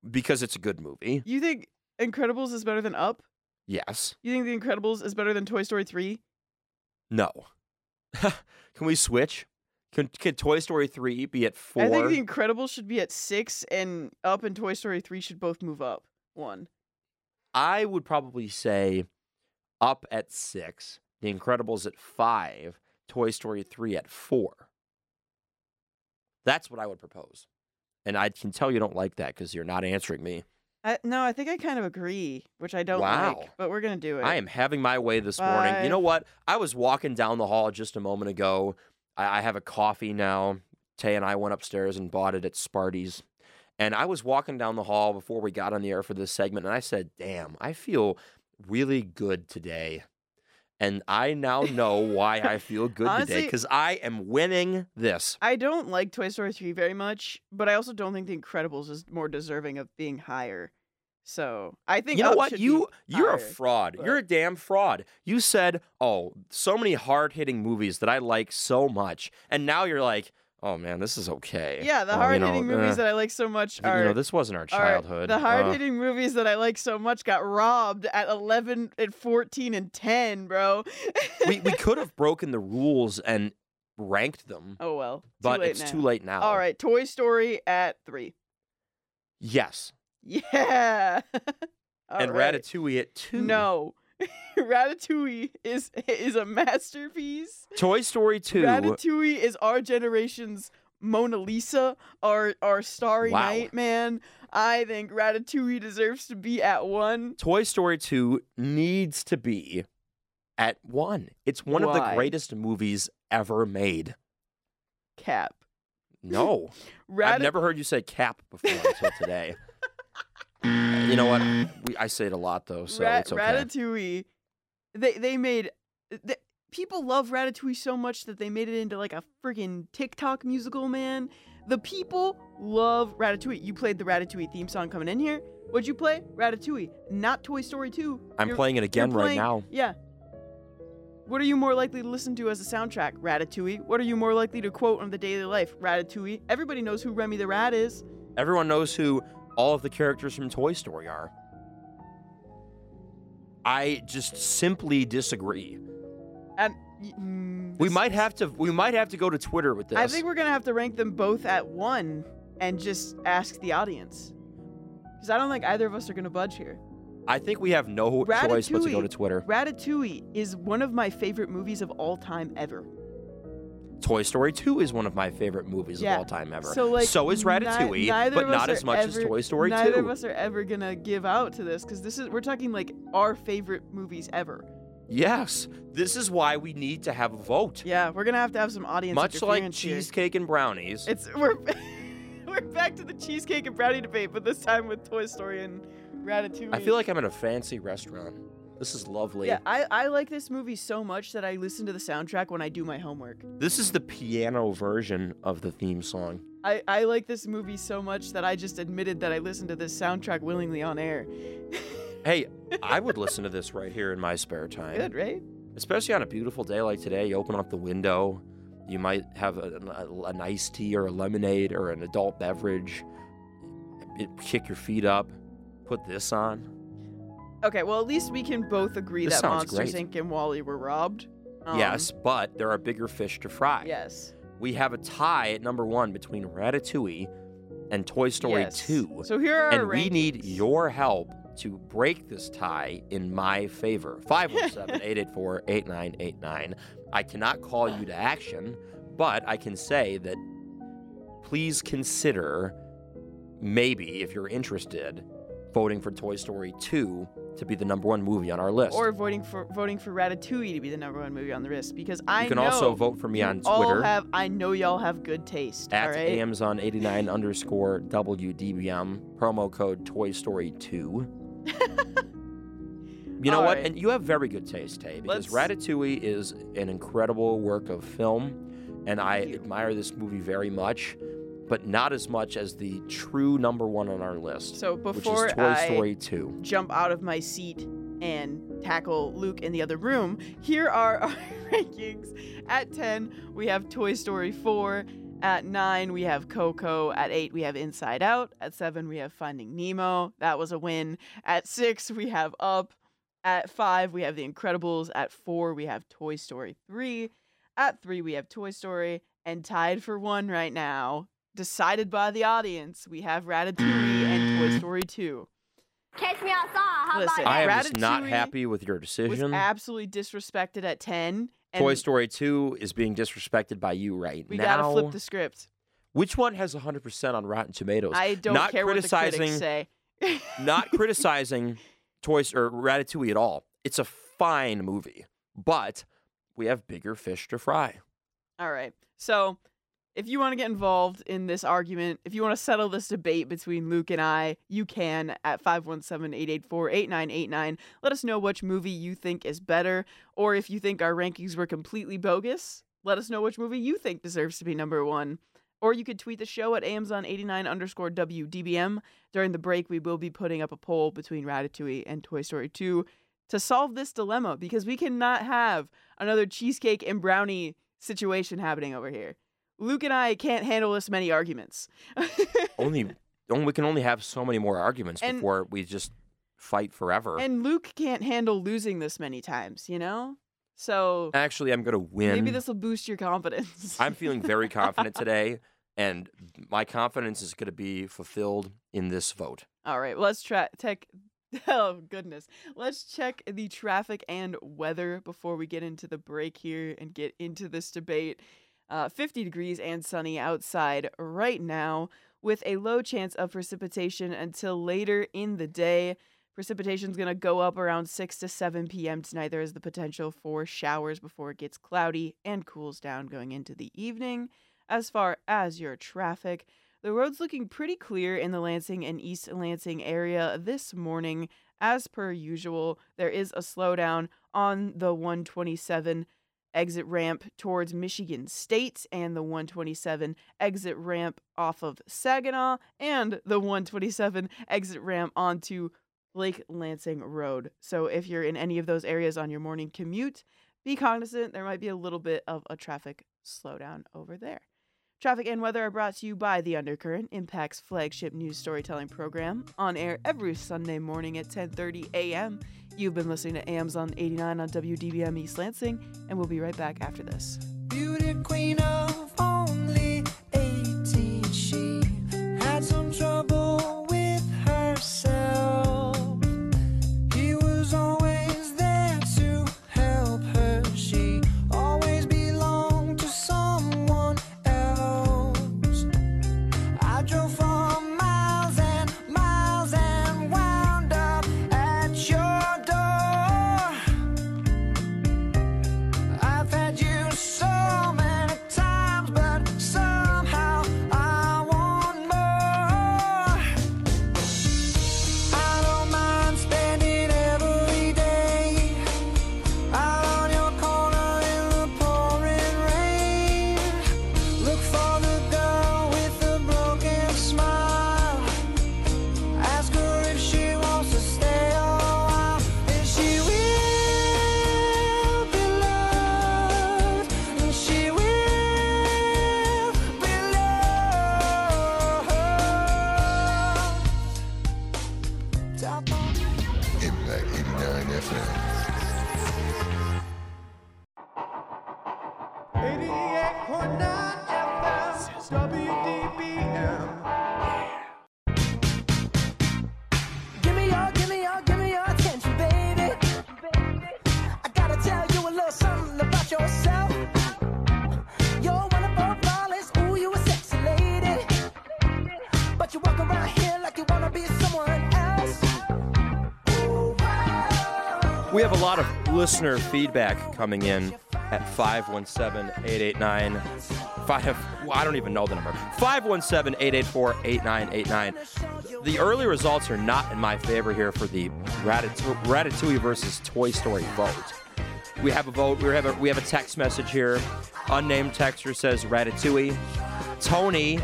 Speaker 2: Because it's a good movie.
Speaker 3: You think Incredibles is better than Up?
Speaker 2: Yes.
Speaker 3: You think The Incredibles is better than Toy Story 3?
Speaker 2: No. [laughs] can we switch? Can, can Toy Story 3 be at four?
Speaker 3: I think The Incredibles should be at six, and Up and Toy Story 3 should both move up one.
Speaker 2: I would probably say up at six, The Incredibles at five, Toy Story 3 at four. That's what I would propose. And I can tell you don't like that because you're not answering me.
Speaker 3: I, no, I think I kind of agree, which I don't
Speaker 2: Wow.
Speaker 3: like, but we're gonna do it.
Speaker 2: I am having my way this morning. You know what? I was walking down the hall just a moment ago. I, I have a coffee now. Tay and I went upstairs and bought it at Sparty's. And I was walking down the hall before we got on the air for this segment, and I said, Damn, I feel really good today. And I now know why I feel [laughs] good today because I am winning this.
Speaker 3: I don't like Toy Story 3 very much, but I also don't think The Incredibles is more deserving of being higher. So I think
Speaker 2: You know what? You you're a fraud.
Speaker 3: but-
Speaker 2: You're a damn fraud. You said, "Oh, so many hard-hitting movies that I like so much," and now you're like, "Oh man, this is okay."
Speaker 3: Yeah, the
Speaker 2: Oh, you
Speaker 3: hard
Speaker 2: know,
Speaker 3: hitting movies
Speaker 2: eh,
Speaker 3: that I like so much
Speaker 2: you know, this wasn't our
Speaker 3: are-
Speaker 2: childhood.
Speaker 3: the
Speaker 2: Uh,
Speaker 3: hard hitting movies that I like so much got robbed at 11 and 14 and 10, bro.
Speaker 2: we we could [laughs] have broken the rules and ranked them,
Speaker 3: oh well.
Speaker 2: But it's
Speaker 3: now.
Speaker 2: too late now.
Speaker 3: All right, Toy Story at 3.
Speaker 2: Yes, [laughs]
Speaker 3: Yeah. [laughs]
Speaker 2: And
Speaker 3: right.
Speaker 2: Ratatouille at two.
Speaker 3: No. [laughs] Ratatouille is is a masterpiece.
Speaker 2: Toy Story two.
Speaker 3: Ratatouille is our generation's Mona Lisa, our our Starry
Speaker 2: Wow.
Speaker 3: Night, man. I think Ratatouille deserves to be at one.
Speaker 2: Toy Story two needs to be at one. It's one of the greatest movies ever made.
Speaker 3: Cap.
Speaker 2: No. [laughs]
Speaker 3: Rat-
Speaker 2: I've never heard you say cap before until today. [laughs] you know what? Mm. We, I say it a lot though, so
Speaker 3: Rat-
Speaker 2: it's okay.
Speaker 3: Ratatouille. They they made the, people love Ratatouille so much that they made it into like a freaking TikTok musical, man. The people love Ratatouille. You played the Ratatouille theme song coming in here. What'd you play? Ratatouille, not Toy Story 2.
Speaker 2: I'm
Speaker 3: You're-
Speaker 2: playing it again right now.
Speaker 3: Yeah. What are you more likely to listen to as a soundtrack? Ratatouille. What are you more likely to quote on the daily life? Ratatouille. Everybody knows who Remy the Rat is.
Speaker 2: Everyone knows who all of the characters from Toy Story are. I just simply disagree.
Speaker 3: And mm,
Speaker 2: We might have to we might have to go to Twitter with this.
Speaker 3: I think we're gonna have to rank them both at one and just ask the audience. Because I don't think either of us are gonna budge here.
Speaker 2: I think we have no choice but to go to Twitter.
Speaker 3: Ratatouille is one of my favorite movies of all time ever.
Speaker 2: Toy Story 2 is one of my favorite movies
Speaker 3: Yeah.
Speaker 2: of all time ever.
Speaker 3: So like,
Speaker 2: is Ratatouille,
Speaker 3: neither
Speaker 2: but not as much as Toy Story
Speaker 3: Neither
Speaker 2: 2.
Speaker 3: of us are ever gonna give out to this because this is we're talking like our favorite movies ever.
Speaker 2: Yes, this is why we need to have a vote.
Speaker 3: Yeah, we're gonna have to have some audience
Speaker 2: Much like
Speaker 3: interference here.
Speaker 2: cheesecake and brownies.
Speaker 3: It's we're [laughs] we're back to the cheesecake and brownie debate, but this time with Toy Story and Ratatouille.
Speaker 2: I feel like I'm in a fancy restaurant. This is lovely.
Speaker 3: yeah, I, I like this movie so much that I listen to the soundtrack when I do my homework.
Speaker 2: This is the piano version of the theme song.
Speaker 3: I, I like this movie so much that I just admitted that I listened to this soundtrack willingly on air. [laughs]
Speaker 2: Hey, I would listen to this right here in my spare time.
Speaker 3: Good, right?
Speaker 2: Especially on a beautiful day like today. You open up the window, you might have a, a, an iced tea or a lemonade or an adult beverage. It, kick your feet up, put this on.
Speaker 3: Okay, well at least we can both agree
Speaker 2: This
Speaker 3: that
Speaker 2: sounds
Speaker 3: Monsters
Speaker 2: great.
Speaker 3: Inc. and WALL-E were robbed. Um,
Speaker 2: yes, but there are bigger fish to fry.
Speaker 3: Yes.
Speaker 2: We have a tie at number one between Ratatouille and Toy Story
Speaker 3: yes.
Speaker 2: 2.
Speaker 3: So here are our
Speaker 2: and we need your help to break this tie in my favor. [laughs] 517-884-8989. I cannot call you to action, but I can say that please consider maybe if you're interested voting for Toy Story 2 to be the number 1 movie on our list.
Speaker 3: or voting for voting for Ratatouille to be the number one movie on the list because I
Speaker 2: you can
Speaker 3: know
Speaker 2: also vote for me on Twitter
Speaker 3: have I know y'all have good taste.
Speaker 2: at
Speaker 3: all right.
Speaker 2: AMs on 89 underscore WDBM promo code Toy Story 2. [laughs] You know
Speaker 3: All
Speaker 2: what?
Speaker 3: right.
Speaker 2: And you have very good taste, Tay, because
Speaker 3: Let's-
Speaker 2: Ratatouille is an incredible work of film, and I
Speaker 3: you.
Speaker 2: admire this movie very much, but not as much as the true number one on our list,
Speaker 3: so
Speaker 2: which
Speaker 3: before
Speaker 2: is Toy
Speaker 3: I
Speaker 2: Story 2.
Speaker 3: jump out of my seat and tackle Luke in the other room, here are our [laughs] rankings. At 10, we have Toy Story 4. At 9, we have Coco. At 8, we have Inside Out. At 7, we have Finding Nemo. That was a win. At 6, we have Up. At 5, we have The Incredibles. At 4, we have Toy Story 3. At 3, we have Toy Story. And tied for 1 right now, decided by the audience, we have Ratatouille and Toy mm. Story 2.
Speaker 4: Catch me outside. How
Speaker 3: Listen,
Speaker 4: about
Speaker 2: I
Speaker 4: that?
Speaker 2: am just not happy with your
Speaker 3: was
Speaker 2: decision.
Speaker 3: absolutely disrespected at 10. And
Speaker 2: Toy Story 2 is being disrespected by you right
Speaker 3: we
Speaker 2: now.
Speaker 3: gotta flip the script.
Speaker 2: Which one has 100% on Rotten Tomatoes?
Speaker 3: I don't
Speaker 2: not
Speaker 3: care what the
Speaker 2: criticizing,
Speaker 3: critics say. [laughs]
Speaker 2: not criticizing Toy or Ratatouille at all. It's a fine movie, but we have bigger fish to fry.
Speaker 3: All right. So, if you want to get involved in this argument, if you want to settle this debate between Luke and I, you can at 517-884-8989. Let us know which movie you think is better, or if you think our rankings were completely bogus, let us know which movie you think deserves to be number one. Or you could tweet the show at AMs on 89 underscore WDBM. During the break, we will be putting up a poll between Ratatouille and Toy Story 2 to solve this dilemma because we cannot have another cheesecake and brownie situation happening over here. Luke and I can't handle this many arguments. [laughs]
Speaker 2: Only, only we can only have so many more arguments
Speaker 3: And-
Speaker 2: before we just fight forever.
Speaker 3: and Luke can't handle losing this many times, you know? So
Speaker 2: Actually, I'm gonna win.
Speaker 3: maybe this will boost your confidence.
Speaker 2: I'm feeling very confident [laughs] today, and my confidence is gonna be fulfilled in this vote.
Speaker 3: All right, let's try tech. [laughs] Oh goodness, let's check the traffic and weather before we get into the break here and get into this debate. Uh, 50 degrees and sunny outside right now, with a low chance of precipitation until later in the day. Precipitation is gonna go up around 6 to 7 p.m. tonight. There is the potential for showers before it gets cloudy and cools down going into the evening. As far as your traffic, the road's looking pretty clear in the Lansing and East Lansing area this morning. As per usual, there is a slowdown on the 127 exit ramp towards Michigan State and the 127 exit ramp off of Saginaw and the 127 exit ramp onto Lake Lansing Road. So if you're in any of those areas on your morning commute, be cognizant there might be a little bit of a traffic slowdown over there. Traffic and weather are brought to you by The Undercurrent, Impact's flagship news storytelling program, on air every Sunday morning at 10:30 a.m. You've been listening to AMs on 89 on WDBM East Lansing, and we'll be right back after this.
Speaker 2: Listener feedback coming in at 517-889 five well, I don't even know the number. 517-884-8989. The early results are not in my favor here for the Ratatouille, Ratatouille versus Toy Story vote. We have a vote. We have a we have a text message here. Unnamed texter says Ratatouille. Tony,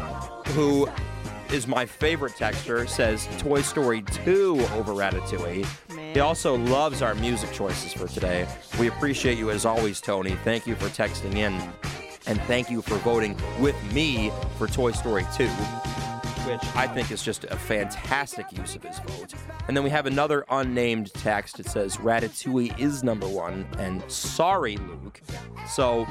Speaker 2: who is my favorite texter, says Toy Story 2 over Ratatouille. He also loves our music choices for today. We appreciate you as always, Tony. Thank you for texting in. And thank you for voting with me for Toy Story 2, which I think is just a fantastic use of his vote. And then we have another unnamed text. It says Ratatouille is number one, and sorry, Luke. So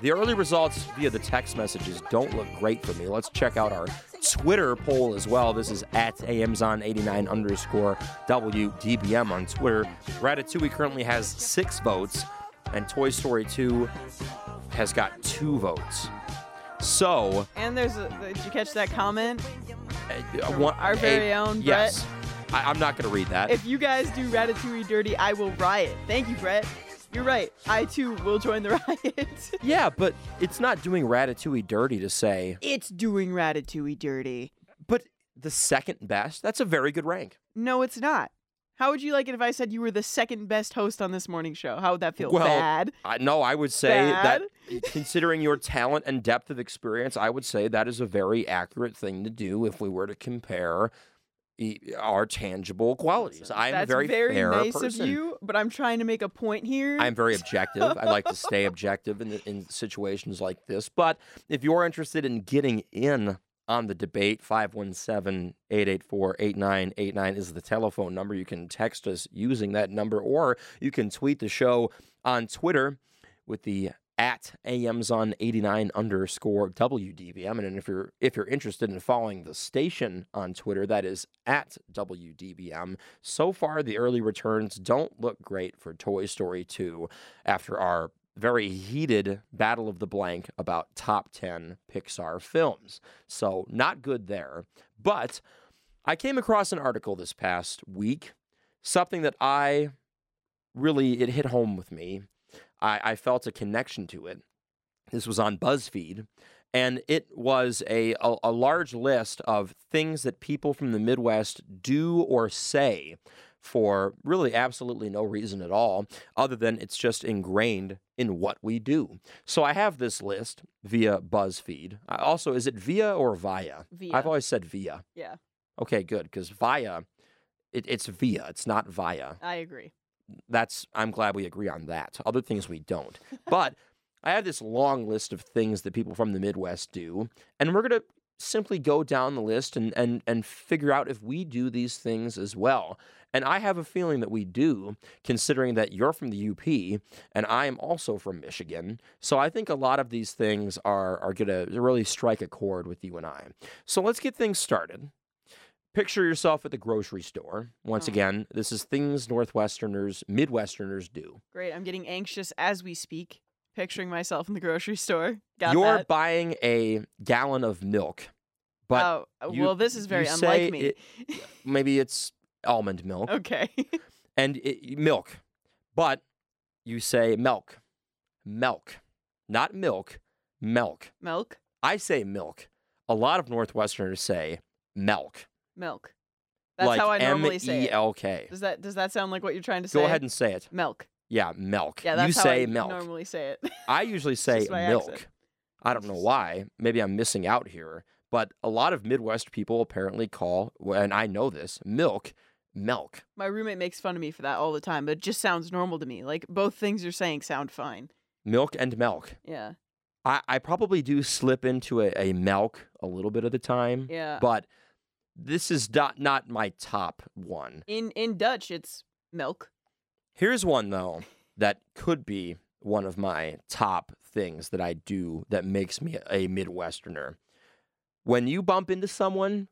Speaker 2: the early results via the text messages don't look great for me. Let's check out our Twitter poll as well. This is at AMs on 89 underscore WDBM on Twitter. Ratatouille currently has six votes, and Toy Story 2 has got two votes. So,
Speaker 3: And there's a. Did you catch that comment?
Speaker 2: uh, one,
Speaker 3: our very
Speaker 2: a-
Speaker 3: own
Speaker 2: Yes. I, I'm not going to read that.
Speaker 3: If you guys do Ratatouille dirty, I will riot. Thank you, Brett. You're right. I too will join the [laughs] riot.
Speaker 2: yeah, but it's not doing Ratatouille dirty to say,
Speaker 3: it's doing Ratatouille dirty.
Speaker 2: but the second best, that's a very good rank.
Speaker 3: No, it's not. How would you like it if I said you were the second best host on this morning show? How would that feel?
Speaker 2: Well,
Speaker 3: Bad.
Speaker 2: I, no, I would say that [laughs] considering your talent and depth of experience, I would say that is a very accurate thing to do if we were to compare e- our tangible qualities. I'm
Speaker 3: That's
Speaker 2: a very, fair
Speaker 3: nice
Speaker 2: person.
Speaker 3: of you, but I'm trying to make a point here.
Speaker 2: I'm very objective. I like to [laughs] stay objective in, in situations like this. But if you're interested in getting in on the debate, 517 884 8989 is the telephone number. You can text us using that number, or you can tweet the show on Twitter with the at AMs on 89 underscore WDBM. And if you're if you're interested in following the station on Twitter, that is at WDBM. So far, the early returns don't look great for Toy Story 2 after our very heated battle of the blank about top 10 Pixar films. So, not good there. But I came across an article this past week, something that I really, it hit home with me. I, I felt a connection to it. This was on BuzzFeed, and it was a, a, a large list of things that people from the Midwest do or say for really absolutely no reason at all, other than it's just ingrained in what we do. So I have this list via BuzzFeed. I also, is it via or via?
Speaker 3: Via.
Speaker 2: I've always said via.
Speaker 3: yeah,
Speaker 2: Okay, good, because via, it, it's via, it's not via
Speaker 3: I agree.
Speaker 2: That's I'm glad we agree on that. Other things we don't. But [laughs] I have this long list of things that people from the Midwest do, and we're gonna simply go down the list and and and figure out if we do these things as well. And I have a feeling that we do, considering that you're from the UP and I am also from Michigan. So I think a lot of these things are are gonna really strike a chord with you and I. So let's get things started. Picture yourself at the grocery store. Once
Speaker 3: Oh.
Speaker 2: again, this is things Northwesterners, Midwesterners do.
Speaker 3: Great. I'm getting anxious as we speak, picturing myself in the grocery store. Got
Speaker 2: You're
Speaker 3: that.
Speaker 2: buying a gallon of milk, but
Speaker 3: oh, uh,
Speaker 2: you-
Speaker 3: well, this is very unlike me.
Speaker 2: it- [laughs] maybe it's almond milk
Speaker 3: okay. [laughs]
Speaker 2: and it, milk, but you say milk, milk, not milk, milk.
Speaker 3: Milk.
Speaker 2: I say milk. A lot of Northwesterners say milk.
Speaker 3: Milk. That's
Speaker 2: like
Speaker 3: how I normally say it.
Speaker 2: M-E-L-K.
Speaker 3: Does that does that sound like what you're trying to say?
Speaker 2: Go ahead and say it.
Speaker 3: milk.
Speaker 2: Yeah, milk.
Speaker 3: Yeah, that's
Speaker 2: you
Speaker 3: how
Speaker 2: say
Speaker 3: I
Speaker 2: milk.
Speaker 3: normally say it. [laughs]
Speaker 2: I usually say
Speaker 3: just
Speaker 2: milk.
Speaker 3: accent.
Speaker 2: I don't know why. Maybe I'm missing out here. But a lot of Midwest people apparently call, and I know this, milk, milk.
Speaker 3: My roommate makes fun of me for that all the time, but it just sounds normal to me. Like both things you're saying sound fine.
Speaker 2: Milk and milk.
Speaker 3: Yeah.
Speaker 2: I, I probably do slip into a, a milk a little bit of the time,
Speaker 3: Yeah.
Speaker 2: but this is not, not my top one.
Speaker 3: in in Dutch it's milk.
Speaker 2: Here's one, though, that could be one of my top things that I do that makes me a Midwesterner. When you bump into someone,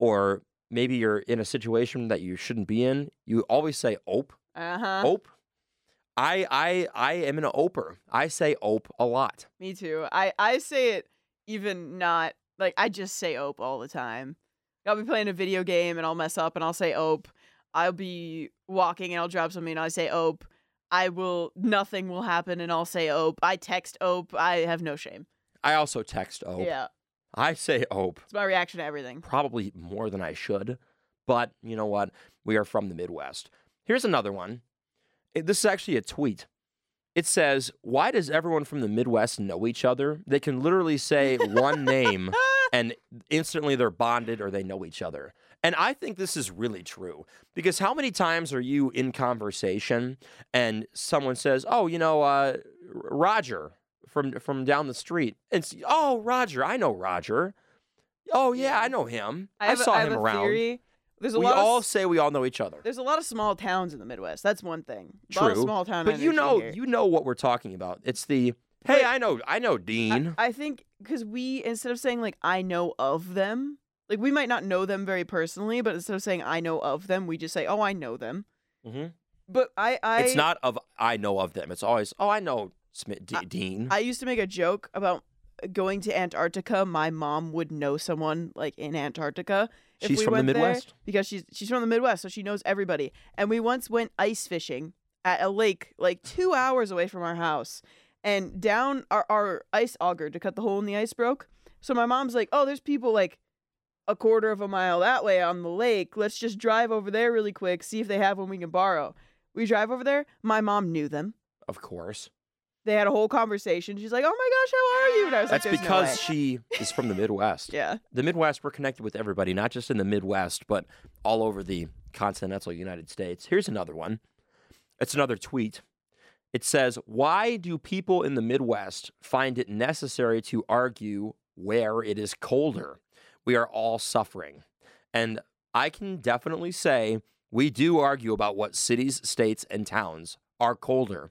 Speaker 2: or maybe you're in a situation that you shouldn't be in, you always say ope,
Speaker 3: Uh-huh.
Speaker 2: ope. I I I am an oper. I say ope a lot.
Speaker 3: Me too. I I say it even not like I just say ope all the time. I'll be playing a video game and I'll mess up and I'll say ope. I'll be walking and I'll drop something and I say ope. I will. Nothing will happen, and I'll say "ope." I text "ope." I have no shame.
Speaker 2: I also text Ope.
Speaker 3: Yeah,
Speaker 2: I say Ope
Speaker 3: it's my reaction to everything.
Speaker 2: probably more than I should, but you know what? We are from the Midwest. Here's another one. This is actually a tweet. It says, Why does everyone from the Midwest know each other? They can literally say [laughs] one name [laughs] and instantly they're bonded or they know each other. And I think this is really true because how many times are you in conversation and someone says, "Oh, you know, uh, Roger from from down the street," and s- "Oh, Roger, I know Roger. Oh yeah, I know him. I,
Speaker 3: a-
Speaker 2: saw
Speaker 3: I have
Speaker 2: him around."
Speaker 3: Theory. There's a
Speaker 2: We
Speaker 3: lot
Speaker 2: all
Speaker 3: of
Speaker 2: say we all know each other.
Speaker 3: there's a lot of small towns in the Midwest. That's one thing. A lot of
Speaker 2: True,
Speaker 3: small town.
Speaker 2: but you know,
Speaker 3: here.
Speaker 2: you know what we're talking about. It's the hey, I know, I know Dean.
Speaker 3: I, I think because we instead of saying like I know of them, like we might not know them very personally, but instead of saying I know of them, we just say oh I know them.
Speaker 2: Mhm.
Speaker 3: But I I
Speaker 2: it's not of I know of them. It's always oh I know Smith, D- Dean.
Speaker 3: I used to make a joke about going to Antarctica. My mom would know someone like in Antarctica. if
Speaker 2: She's
Speaker 3: we
Speaker 2: from the
Speaker 3: went there,
Speaker 2: Midwest?
Speaker 3: because she's she's from the Midwest, so she knows everybody. And we once went ice fishing at a lake like two hours away from our house, and down our our ice auger to cut the hole in the ice broke. So my mom's like, "Oh, there's people like a quarter of a mile that way on the lake. Let's just drive over there really quick, see if they have one we can borrow." We drive over there. My mom knew them.
Speaker 2: of course.
Speaker 3: They had a whole conversation. She's like, "Oh my gosh, how are you?" And I was
Speaker 2: That's
Speaker 3: like, "There's no
Speaker 2: because she is from the Midwest. [laughs]
Speaker 3: yeah.
Speaker 2: The Midwest, we're connected with everybody, not just in the Midwest, but all over the continental United States. Here's another one. It's another tweet. It says, Why do people in the Midwest find it necessary to argue where it is colder? We are all suffering. And I can definitely say we do argue about what cities, states, and towns are colder.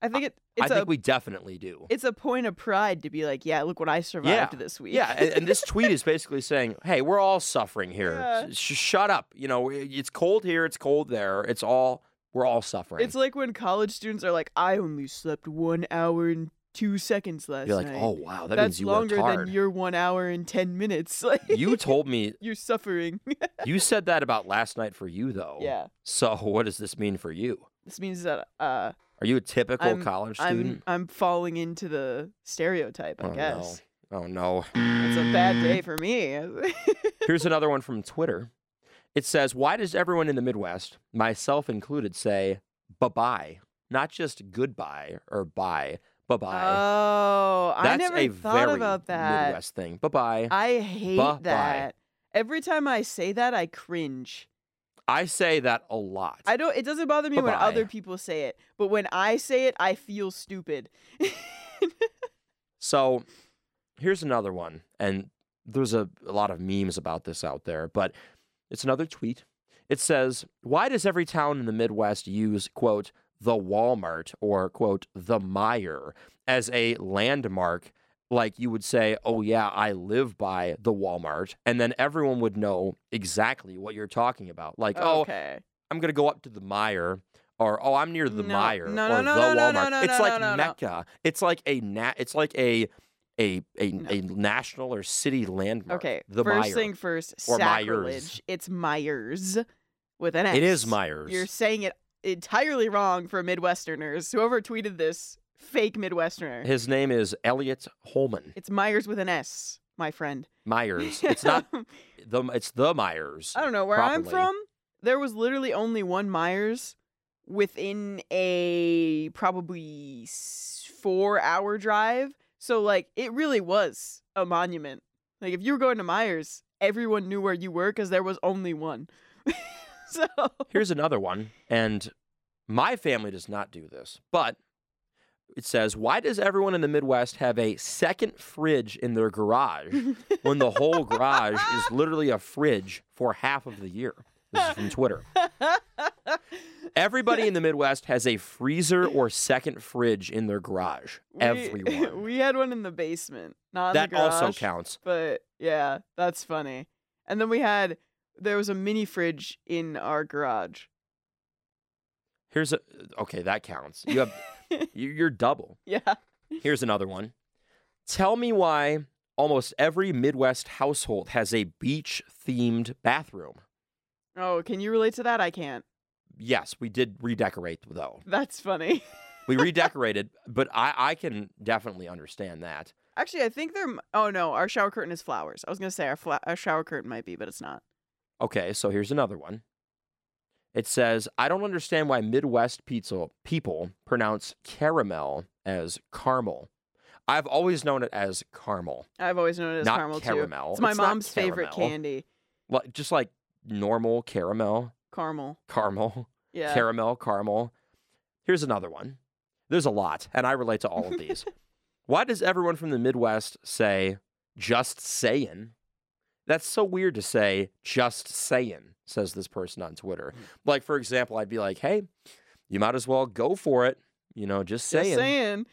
Speaker 3: I think it,
Speaker 2: I
Speaker 3: it's a
Speaker 2: think we definitely do.
Speaker 3: it's a point of pride to be like, "Yeah, look what I survived this week."
Speaker 2: Yeah, and, and this tweet is [laughs] basically saying, "Hey, we're all suffering here.
Speaker 3: Yeah.
Speaker 2: Sh- shut up. You know, it's cold here. It's cold there. It's all we're all suffering."
Speaker 3: It's like when college students are like, "I only slept one hour and two seconds last
Speaker 2: You're like,
Speaker 3: night."
Speaker 2: "Oh wow, that
Speaker 3: That's
Speaker 2: means you
Speaker 3: longer
Speaker 2: worked
Speaker 3: than your one hour and ten minutes. [laughs] Like
Speaker 2: you told me [laughs]
Speaker 3: you're suffering. [laughs]
Speaker 2: you said that about last night for you though.
Speaker 3: yeah,
Speaker 2: So what does this mean for you?
Speaker 3: this means that uh,
Speaker 2: Are you a typical
Speaker 3: I'm-
Speaker 2: college
Speaker 3: I'm
Speaker 2: student?
Speaker 3: I'm falling into the stereotype. I
Speaker 2: oh
Speaker 3: guess
Speaker 2: no. Oh no.
Speaker 3: it's a bad day for me.
Speaker 2: Here's another one from Twitter. It says, Why does everyone in the Midwest, myself included, say bye bye? Not just goodbye or bye, bye bye.
Speaker 3: oh, I
Speaker 2: That's
Speaker 3: never
Speaker 2: a
Speaker 3: thought
Speaker 2: very
Speaker 3: about that.
Speaker 2: Midwest thing. Bye bye.
Speaker 3: I hate
Speaker 2: Bye-bye.
Speaker 3: that. Every time I say that, I cringe.
Speaker 2: I say that a lot.
Speaker 3: I don't. It doesn't bother me when
Speaker 2: Bye-bye.
Speaker 3: other people say it, but when I say it, I feel stupid.
Speaker 2: So here's another one. And there's a, a lot of memes about this out there, but it's another tweet. It says, Why does every town in the Midwest use, quote, the Walmart or, quote, the Meijer as a landmark? Like you would say, Oh, yeah, I live by the Walmart. And then everyone would know exactly what you're talking about. Like, oh. I'm gonna go up to the Meijer, or oh, I'm near the
Speaker 3: No,
Speaker 2: Meijer,
Speaker 3: no,
Speaker 2: or
Speaker 3: no,
Speaker 2: the
Speaker 3: no, no,
Speaker 2: Walmart. it's like. Mecca. It's like a na- It's like a a a,
Speaker 3: No.
Speaker 2: a national or city landmark.
Speaker 3: Okay.
Speaker 2: the
Speaker 3: first
Speaker 2: Meijer.
Speaker 3: thing first.
Speaker 2: Or
Speaker 3: Meijers. It's Meijers with an S.
Speaker 2: It is Meijers.
Speaker 3: You're saying it entirely wrong for Midwesterners. Whoever tweeted this, fake Midwesterner.
Speaker 2: His name is Elliot Holman
Speaker 3: It's Meijers with an S, my friend.
Speaker 2: Meijers. [laughs] It's not the. It's the Meijers.
Speaker 3: I don't know where I'm from. There was literally only one Meijers within a probably four hour drive. So like it really was a monument. Like if you were going to Meijers, everyone knew where you were because there was only one. [laughs] so
Speaker 2: Here's another one, and my family does not do this, but it says, "Why does everyone in the Midwest have a second fridge in their garage when the whole [laughs] garage is literally a fridge for half of the year?" This is from Twitter. [laughs] Everybody in the Midwest has a freezer or second fridge in their garage.
Speaker 3: we,
Speaker 2: Everyone. [laughs]
Speaker 3: we had one in the basement, not
Speaker 2: that
Speaker 3: the garage.
Speaker 2: also counts.
Speaker 3: But yeah, that's funny. And then we had there was a mini fridge in our garage.
Speaker 2: Here's a okay, that counts. You have [laughs] you're double.
Speaker 3: Yeah.
Speaker 2: Here's another one. Tell me why almost every Midwest household has a beach themed bathroom.
Speaker 3: Oh, can you relate to that? I can't.
Speaker 2: Yes, we did redecorate though.
Speaker 3: That's funny. [laughs]
Speaker 2: We redecorated, but I I can definitely understand that.
Speaker 3: Actually, I think they're. Oh no, our shower curtain is flowers. I was gonna say our fla- our shower curtain might be, but it's not.
Speaker 2: Okay, so here's another one. It says, I don't understand why Midwest pizza people pronounce caramel as caramel. I've always known it as caramel,
Speaker 3: I've always known it as
Speaker 2: not
Speaker 3: caramel
Speaker 2: caramel.
Speaker 3: too. It's my
Speaker 2: It's
Speaker 3: mom's favorite
Speaker 2: caramel.
Speaker 3: candy.
Speaker 2: Like just like normal caramel,
Speaker 3: Caramel.
Speaker 2: caramel,
Speaker 3: Yeah.
Speaker 2: caramel, caramel. Here's another one. There's a lot, and I relate to all of these. [laughs] why does everyone from the Midwest say just saying? That's so weird to say just saying, says this person on Twitter.
Speaker 3: Mm.
Speaker 2: Like, for example, I'd be like, hey, you might as well go for it. You know, just saying.
Speaker 3: Just
Speaker 2: saying.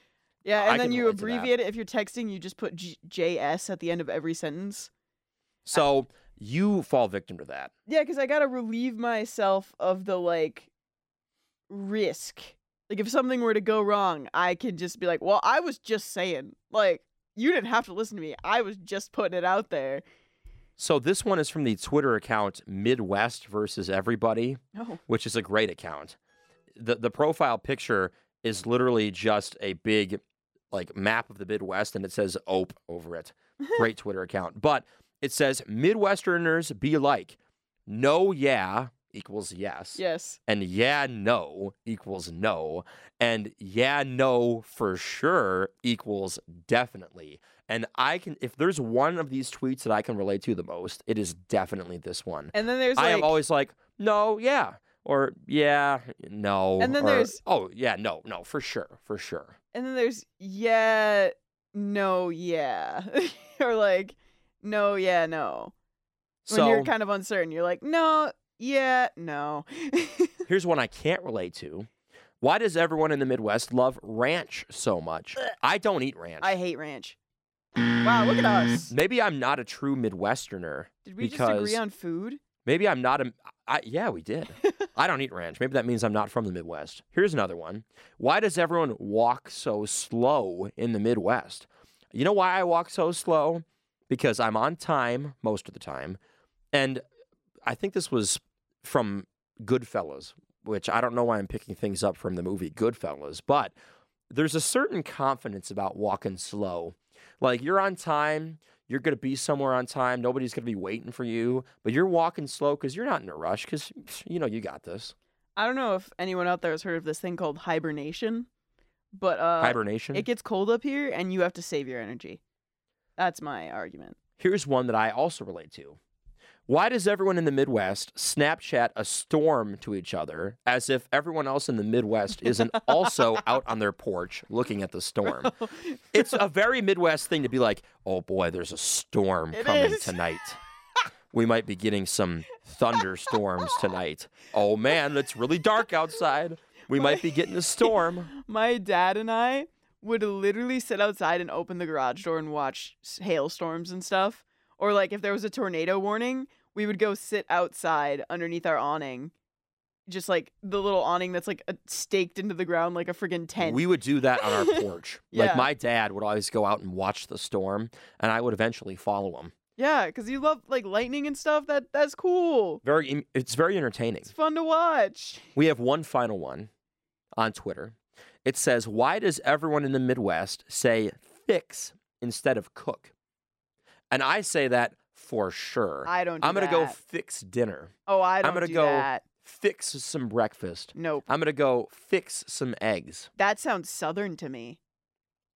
Speaker 3: Yeah,
Speaker 2: I
Speaker 3: and then you
Speaker 2: to
Speaker 3: abbreviate it. If you're texting, you just put G- JS at the end of every sentence.
Speaker 2: So you fall victim to that.
Speaker 3: Yeah, because I gotta relieve myself of the like risk. Like if something were to go wrong, I can just be like, "Well, I was just saying." Like you didn't have to listen to me. I was just putting it out there.
Speaker 2: So this one is from the Twitter account Midwest versus Everybody.
Speaker 3: Oh,
Speaker 2: which is a great account. The the profile picture is literally just a big like map of the Midwest and it says OPE over it. Great [laughs] Twitter account. But it says Midwesterners be like no yeah equals yes.
Speaker 3: yes.
Speaker 2: And yeah no equals no. And yeah no for sure equals definitely. And I can if there's one of these tweets that I can relate to the most, it is definitely this one.
Speaker 3: And then there's
Speaker 2: I
Speaker 3: like
Speaker 2: am always like, no, yeah, or yeah, no.
Speaker 3: And then
Speaker 2: or,
Speaker 3: there's-
Speaker 2: oh yeah, no, no, for sure, for sure.
Speaker 3: and then there's yeah, no, yeah. [laughs] or like no, yeah, no. When
Speaker 2: So
Speaker 3: you're kind of uncertain, you're like, "No, yeah, no." [laughs]
Speaker 2: here's one I can't relate to. Why does everyone in the Midwest love ranch so much? I don't eat ranch.
Speaker 3: I hate ranch. Wow, look at us.
Speaker 2: Maybe I'm not a true Midwesterner.
Speaker 3: Did we just agree on food?
Speaker 2: Maybe I'm not a. I, yeah, we did. [laughs] I don't eat ranch. Maybe that means I'm not from the Midwest. Here's another one. Why does everyone walk so slow in the Midwest? You know why I walk so slow? Because I'm on time most of the time. And I think this was from Goodfellas, which I don't know why I'm picking things up from the movie Goodfellas, but there's a certain confidence about walking slow. Like you're on time, you're going to be somewhere on time, nobody's going to be waiting for you, but you're walking slow because you're not in a rush because, you know, you got this.
Speaker 3: I don't know if anyone out there has heard of this thing called hibernation, but uh,
Speaker 2: Hibernation.
Speaker 3: it gets cold up here and you have to save your energy. That's my argument.
Speaker 2: Here's one that I also relate to. Why does everyone in the Midwest Snapchat a storm to each other as if everyone else in the Midwest isn't [laughs] also out on their porch looking at the storm? It's a very Midwest thing to be like, oh boy, there's a storm
Speaker 3: It
Speaker 2: coming
Speaker 3: is.
Speaker 2: tonight. we might be getting some thunderstorms tonight. Oh man, it's really dark outside. We [laughs] might be getting a storm. [laughs]
Speaker 3: My dad and I would literally sit outside and open the garage door and watch hailstorms and stuff. Or like if there was a tornado warning, we would go sit outside underneath our awning. Just like the little awning that's like uh, staked into the ground like a friggin' tent.
Speaker 2: We would do that on our [laughs] porch.
Speaker 3: yeah.
Speaker 2: Like my dad would always go out and watch the storm, and I would eventually follow him.
Speaker 3: yeah, because you love like lightning and stuff. That that's cool.
Speaker 2: Very, it's very entertaining.
Speaker 3: It's fun to watch.
Speaker 2: We have one final one on Twitter. It says, "Why does everyone in the Midwest say fix instead of cook?" And I say that for sure.
Speaker 3: I don't. Do
Speaker 2: I'm gonna go fix dinner.
Speaker 3: Oh, I don't
Speaker 2: I'm gonna
Speaker 3: do
Speaker 2: go
Speaker 3: that.
Speaker 2: fix some breakfast.
Speaker 3: Nope.
Speaker 2: I'm gonna go fix some eggs.
Speaker 3: That sounds southern to me.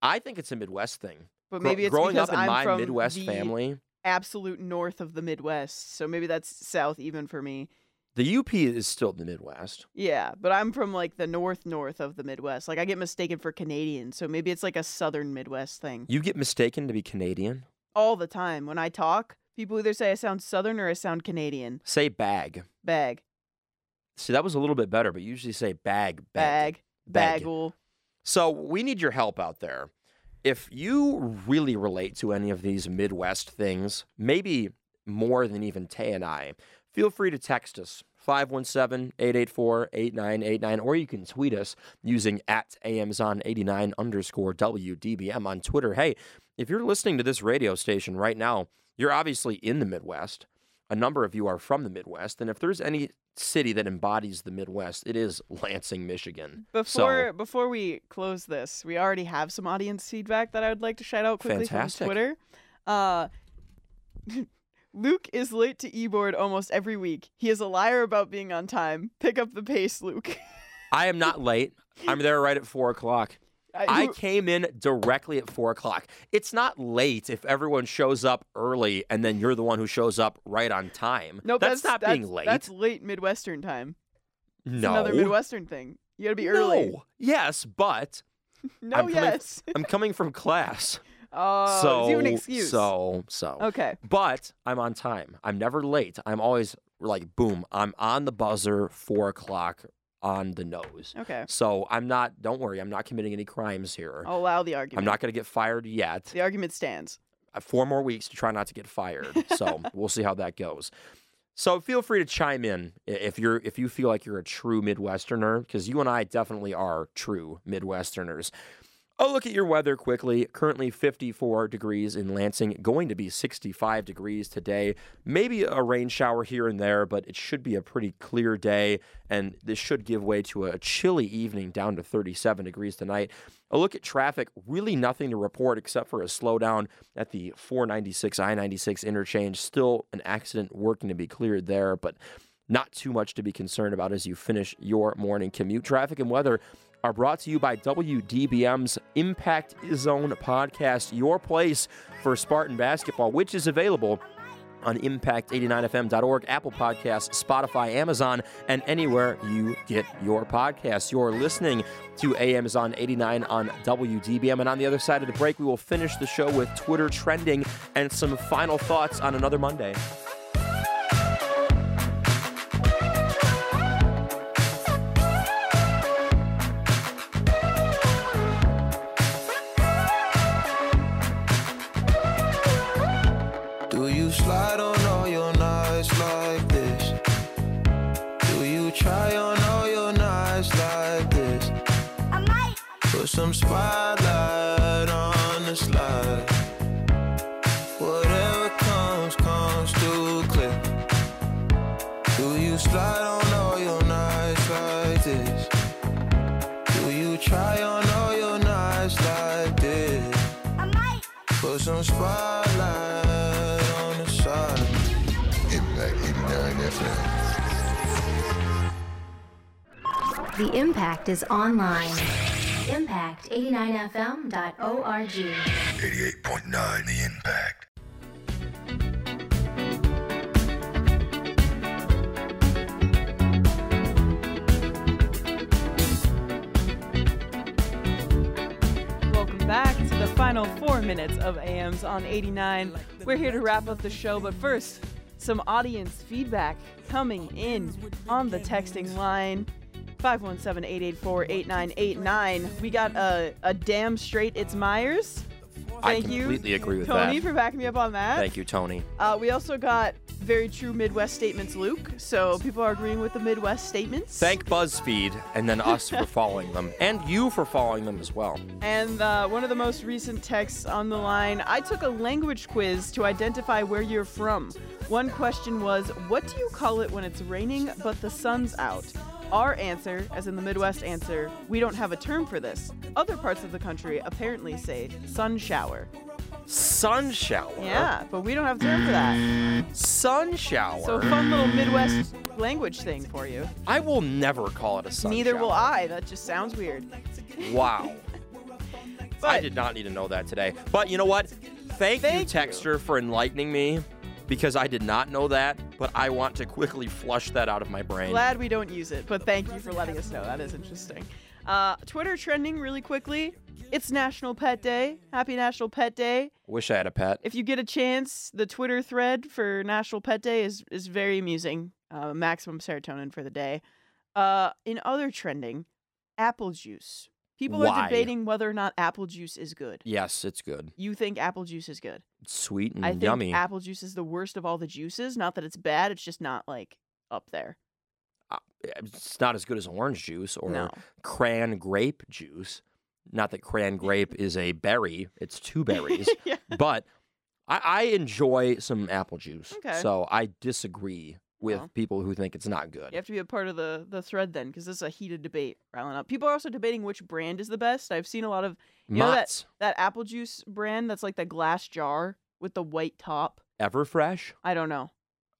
Speaker 2: I think it's a Midwest thing.
Speaker 3: But
Speaker 2: Gro-
Speaker 3: maybe it's
Speaker 2: growing
Speaker 3: because
Speaker 2: up in
Speaker 3: I'm
Speaker 2: my
Speaker 3: from
Speaker 2: Midwest
Speaker 3: the
Speaker 2: family,
Speaker 3: absolute north of the Midwest. So maybe that's south even for me.
Speaker 2: the UP is still the Midwest.
Speaker 3: Yeah, but I'm from like the north north of the Midwest. Like I get mistaken for Canadian, so maybe it's like a southern Midwest thing.
Speaker 2: You get mistaken to be Canadian.
Speaker 3: All the time when I talk, people either say I sound southern or I sound Canadian.
Speaker 2: Say bag.
Speaker 3: Bag,
Speaker 2: See, that was a little bit better, but you usually say bag.
Speaker 3: bag,
Speaker 2: Bag.
Speaker 3: bagel.
Speaker 2: So we need your help out there. If you really relate to any of these Midwest things, maybe more than even Tay and I, feel free to text us 517-884-8989 or you can tweet us using at AMs on 89 underscore WDBM on Twitter. Hey, if you're listening to this radio station right now, you're obviously in the Midwest. a number of you are from the Midwest, and if there's any city that embodies the Midwest, it is [laughs] Lansing, Michigan.
Speaker 3: Before
Speaker 2: so,
Speaker 3: before we close this, we already have some audience feedback that I would like to shout out quickly
Speaker 2: Fantastic.
Speaker 3: from Twitter. Uh, [laughs] Luke is late to e-board almost every week. He is a liar about being on time. Pick up the pace, Luke.
Speaker 2: I am not late. I'm there right at four o'clock. I came in directly at four o'clock. It's not late if everyone shows up early and then you're the one who shows up right on time.
Speaker 3: no,
Speaker 2: that's, not being late.
Speaker 3: That's late Midwestern time. It's
Speaker 2: no.
Speaker 3: another Midwestern thing. You gotta be early.
Speaker 2: No. Yes, but [laughs]
Speaker 3: No,
Speaker 2: I'm coming-
Speaker 3: yes.
Speaker 2: I'm coming from class. [laughs]
Speaker 3: Oh,
Speaker 2: so
Speaker 3: it's even an excuse.
Speaker 2: So so.
Speaker 3: okay.
Speaker 2: But I'm on time. I'm never late. I'm always like boom. I'm on the buzzer, four o'clock on the nose.
Speaker 3: Okay.
Speaker 2: So I'm not. Don't worry. I'm not committing any crimes here.
Speaker 3: I'll allow the argument.
Speaker 2: I'm not going to get fired yet.
Speaker 3: The argument stands.
Speaker 2: uh, four more weeks to try not to get fired. So [laughs] we'll see how that goes. So feel free to chime in if you're if you feel like you're a true Midwesterner, because you and I definitely are true Midwesterners. Oh, look at your weather quickly. Currently 54 degrees in Lansing, going to be 65 degrees today. Maybe a rain shower here and there, but it should be a pretty clear day, and this should give way to a chilly evening down to 37 degrees tonight. A look at traffic, really nothing to report except for a slowdown at the 496 I 96 interchange. Still an accident working to be cleared there, but not too much to be concerned about as you finish your morning commute. Traffic and weather are brought to you by WDBM's Impact Zone podcast, your place for Spartan basketball, which is available on impact89fm.org, Apple Podcasts, Spotify, Amazon, and anywhere you get your podcasts. You're listening to AMs on 89 on WDBM. And on the other side of the break, we will finish the show with Twitter trending and some final thoughts on another Monday.
Speaker 6: Some spotlight on the slide. Whatever comes, comes too clear. Do you slide on all your nights like this? Do you try on all your nights like this?
Speaker 4: I might.
Speaker 6: Put some spotlight on the side.
Speaker 7: Impact 89 FM.
Speaker 1: The Impact is online. Impact89fm.org.
Speaker 7: 88.9 The Impact.
Speaker 3: Welcome back to the final four minutes of AMs on 89. We're here to wrap up the show, but first, some audience feedback coming in on the texting line 517 884 8989. We got a, a damn straight it's Meijers.
Speaker 2: I
Speaker 3: Thank you,
Speaker 2: completely agree with that.
Speaker 3: Tony,
Speaker 2: that.
Speaker 3: for backing me up on that.
Speaker 2: Thank you, Tony.
Speaker 3: Uh, we also got very true Midwest statements, Luke. So people are agreeing with the Midwest statements.
Speaker 2: Thank BuzzFeed and then us for [laughs] following them, and you for following them as well.
Speaker 3: And uh, one of the most recent texts on the line I took a language quiz to identify where you're from. One question was, What do you call it when it's raining but the sun's out? Our answer, as in the Midwest answer, we don't have a term for this. Other parts of the country apparently say sun shower.
Speaker 2: Sun shower.
Speaker 3: Yeah, but we don't have a term for that.
Speaker 2: Sun shower.
Speaker 3: So, fun little Midwest language thing for you.
Speaker 2: I will never call it a sun
Speaker 3: Neither
Speaker 2: shower.
Speaker 3: will I. That just sounds weird.
Speaker 2: Wow. [laughs]
Speaker 3: But
Speaker 2: I did not need to know that today. But you know what? Thank,
Speaker 3: Thank
Speaker 2: you,
Speaker 3: you.
Speaker 2: For enlightening me because I did not know that, but I want to quickly flush that out of my brain.
Speaker 3: Glad we don't use it, but thank you for letting us know. That is interesting. Uh, Twitter trending really quickly. It's National Pet Day. Happy National Pet Day.
Speaker 2: Wish I had a pet.
Speaker 3: If you get a chance, the Twitter thread for National Pet Day is, is very amusing. Uh, maximum serotonin for the day. Uh, in other trending, apple juice. People
Speaker 2: Why?
Speaker 3: are debating whether or not apple juice is good.
Speaker 2: Yes, it's good.
Speaker 3: You think apple juice is good?
Speaker 2: It's sweet and
Speaker 3: I think
Speaker 2: Mm, yummy.
Speaker 3: apple juice is the worst of all the juices. Not that it's bad, it's just not like up there.
Speaker 2: Uh, it's not as good as orange juice or
Speaker 3: No.
Speaker 2: cran grape juice. Not that cran grape [laughs] is a berry, it's two [laughs] berries.
Speaker 3: yeah.
Speaker 2: but I, I enjoy some apple juice.
Speaker 3: Okay.
Speaker 2: So I disagree with
Speaker 3: Well.
Speaker 2: people who think it's not good.
Speaker 3: You have to be a part of the the thread then, because this is a heated debate riling up. People are also debating which brand is the best. I've seen a lot of you know that
Speaker 2: Mott's
Speaker 3: that apple juice brand that's like the glass jar with the white top.
Speaker 2: Everfresh.
Speaker 3: I don't know,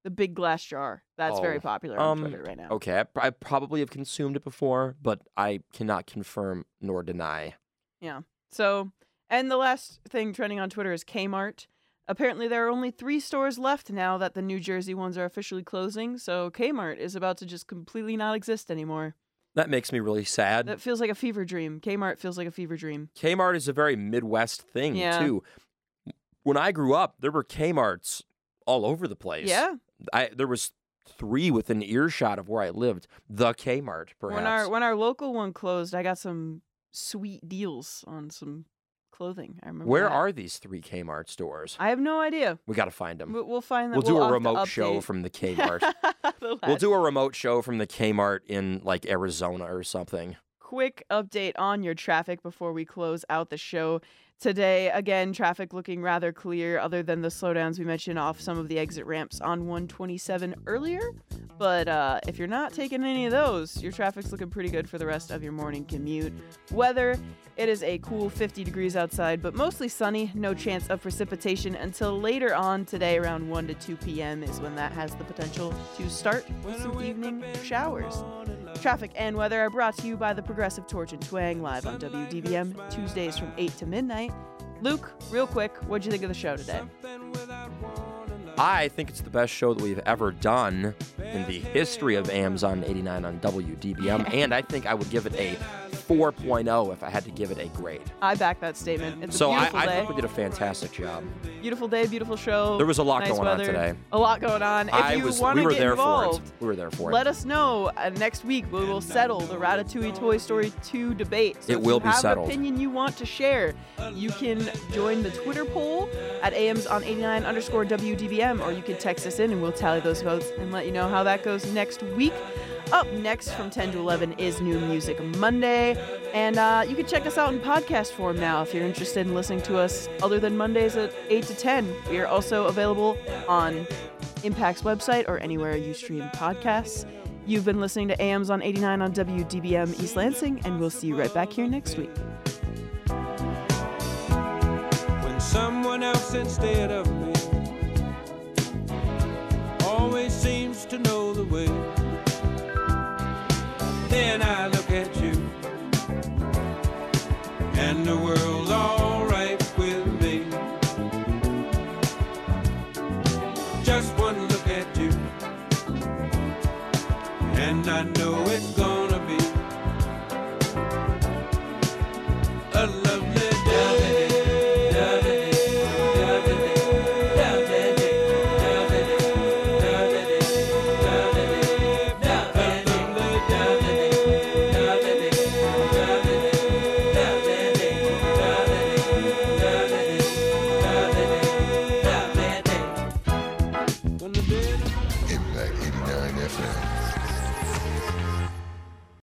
Speaker 3: the big glass jar. That's very
Speaker 2: Oh,
Speaker 3: popular on
Speaker 2: um,
Speaker 3: Twitter right now.
Speaker 2: Okay, I, I probably have consumed it before, but I cannot confirm nor deny. Yeah.
Speaker 3: So, and the last thing trending on Twitter is Kmart. Apparently, there are only three stores left now that the New Jersey ones are officially closing. So Kmart is about to just completely not exist anymore.
Speaker 2: That makes me really sad.
Speaker 3: That feels like a fever dream. Kmart feels like a fever dream.
Speaker 2: Kmart is a very Midwest thing
Speaker 3: Yeah.
Speaker 2: too. When I grew up, there were Kmart's all over the place.
Speaker 3: Yeah.
Speaker 2: I there was three within earshot of where I lived. The Kmart, perhaps.
Speaker 3: When our when our local one closed, I got some sweet deals on some clothing. I remember.
Speaker 2: where
Speaker 3: that.
Speaker 2: are these three Kmart stores?
Speaker 3: I have no idea.
Speaker 2: we got to find them.
Speaker 3: We- We'll find them.
Speaker 2: We'll do a
Speaker 3: have to
Speaker 2: remote show from the [laughs] Kmart.
Speaker 3: The
Speaker 2: we'll do a remote show from the Kmart in like Arizona or something.
Speaker 3: quick update on your traffic before we close out the show. Today, again, traffic looking rather clear, other than the slowdowns we mentioned off some of the exit ramps on 127 earlier. But uh, if you're not taking any of those, your traffic's looking pretty good for the rest of your morning commute. Weather, it is a cool 50 degrees outside, but mostly sunny. No chance of precipitation until later on today, around 1 to 2 p.m., is when that has the potential to start with some evening showers. Traffic and weather are brought to you by the Progressive Torch and Twang live on WDBM Tuesdays from 8 to midnight. Luke, real quick, what'd you think of the show today?
Speaker 2: I think it's the best show that we've ever done in the history of AMs on 89 on WDBM, and I think I would give it a 4.0 if I had to give it a grade.
Speaker 3: I back that statement. It's
Speaker 2: So
Speaker 3: a
Speaker 2: I,
Speaker 3: beautiful
Speaker 2: I
Speaker 3: day.
Speaker 2: think we did a fantastic job.
Speaker 3: beautiful day, beautiful show.
Speaker 2: There was a lot
Speaker 3: nice
Speaker 2: going on today.
Speaker 3: A lot going on. If
Speaker 2: I
Speaker 3: you
Speaker 2: was.
Speaker 3: want
Speaker 2: We
Speaker 3: to get involved.
Speaker 2: We were there for it.
Speaker 3: let us know. Uh, next week we will settle the Ratatouille Toy Story 2 debate. So
Speaker 2: It
Speaker 3: if
Speaker 2: will
Speaker 3: you
Speaker 2: be
Speaker 3: have an opinion you want to share, you can join the Twitter poll at AMs on 89 underscore WDBM, or you can text us in and we'll tally those votes and let you know how that goes next week. Up next from 10 to 11 is New Music Monday. And uh, you can check us out in podcast form now if you're interested in listening to us other than Mondays at 8 to 10. We are also available on Impact's website or anywhere you stream podcasts. You've been listening to AMs on 89 on WDBM East Lansing, and we'll see you right back here next week.
Speaker 8: when someone else instead of me always seems to know the way. Then I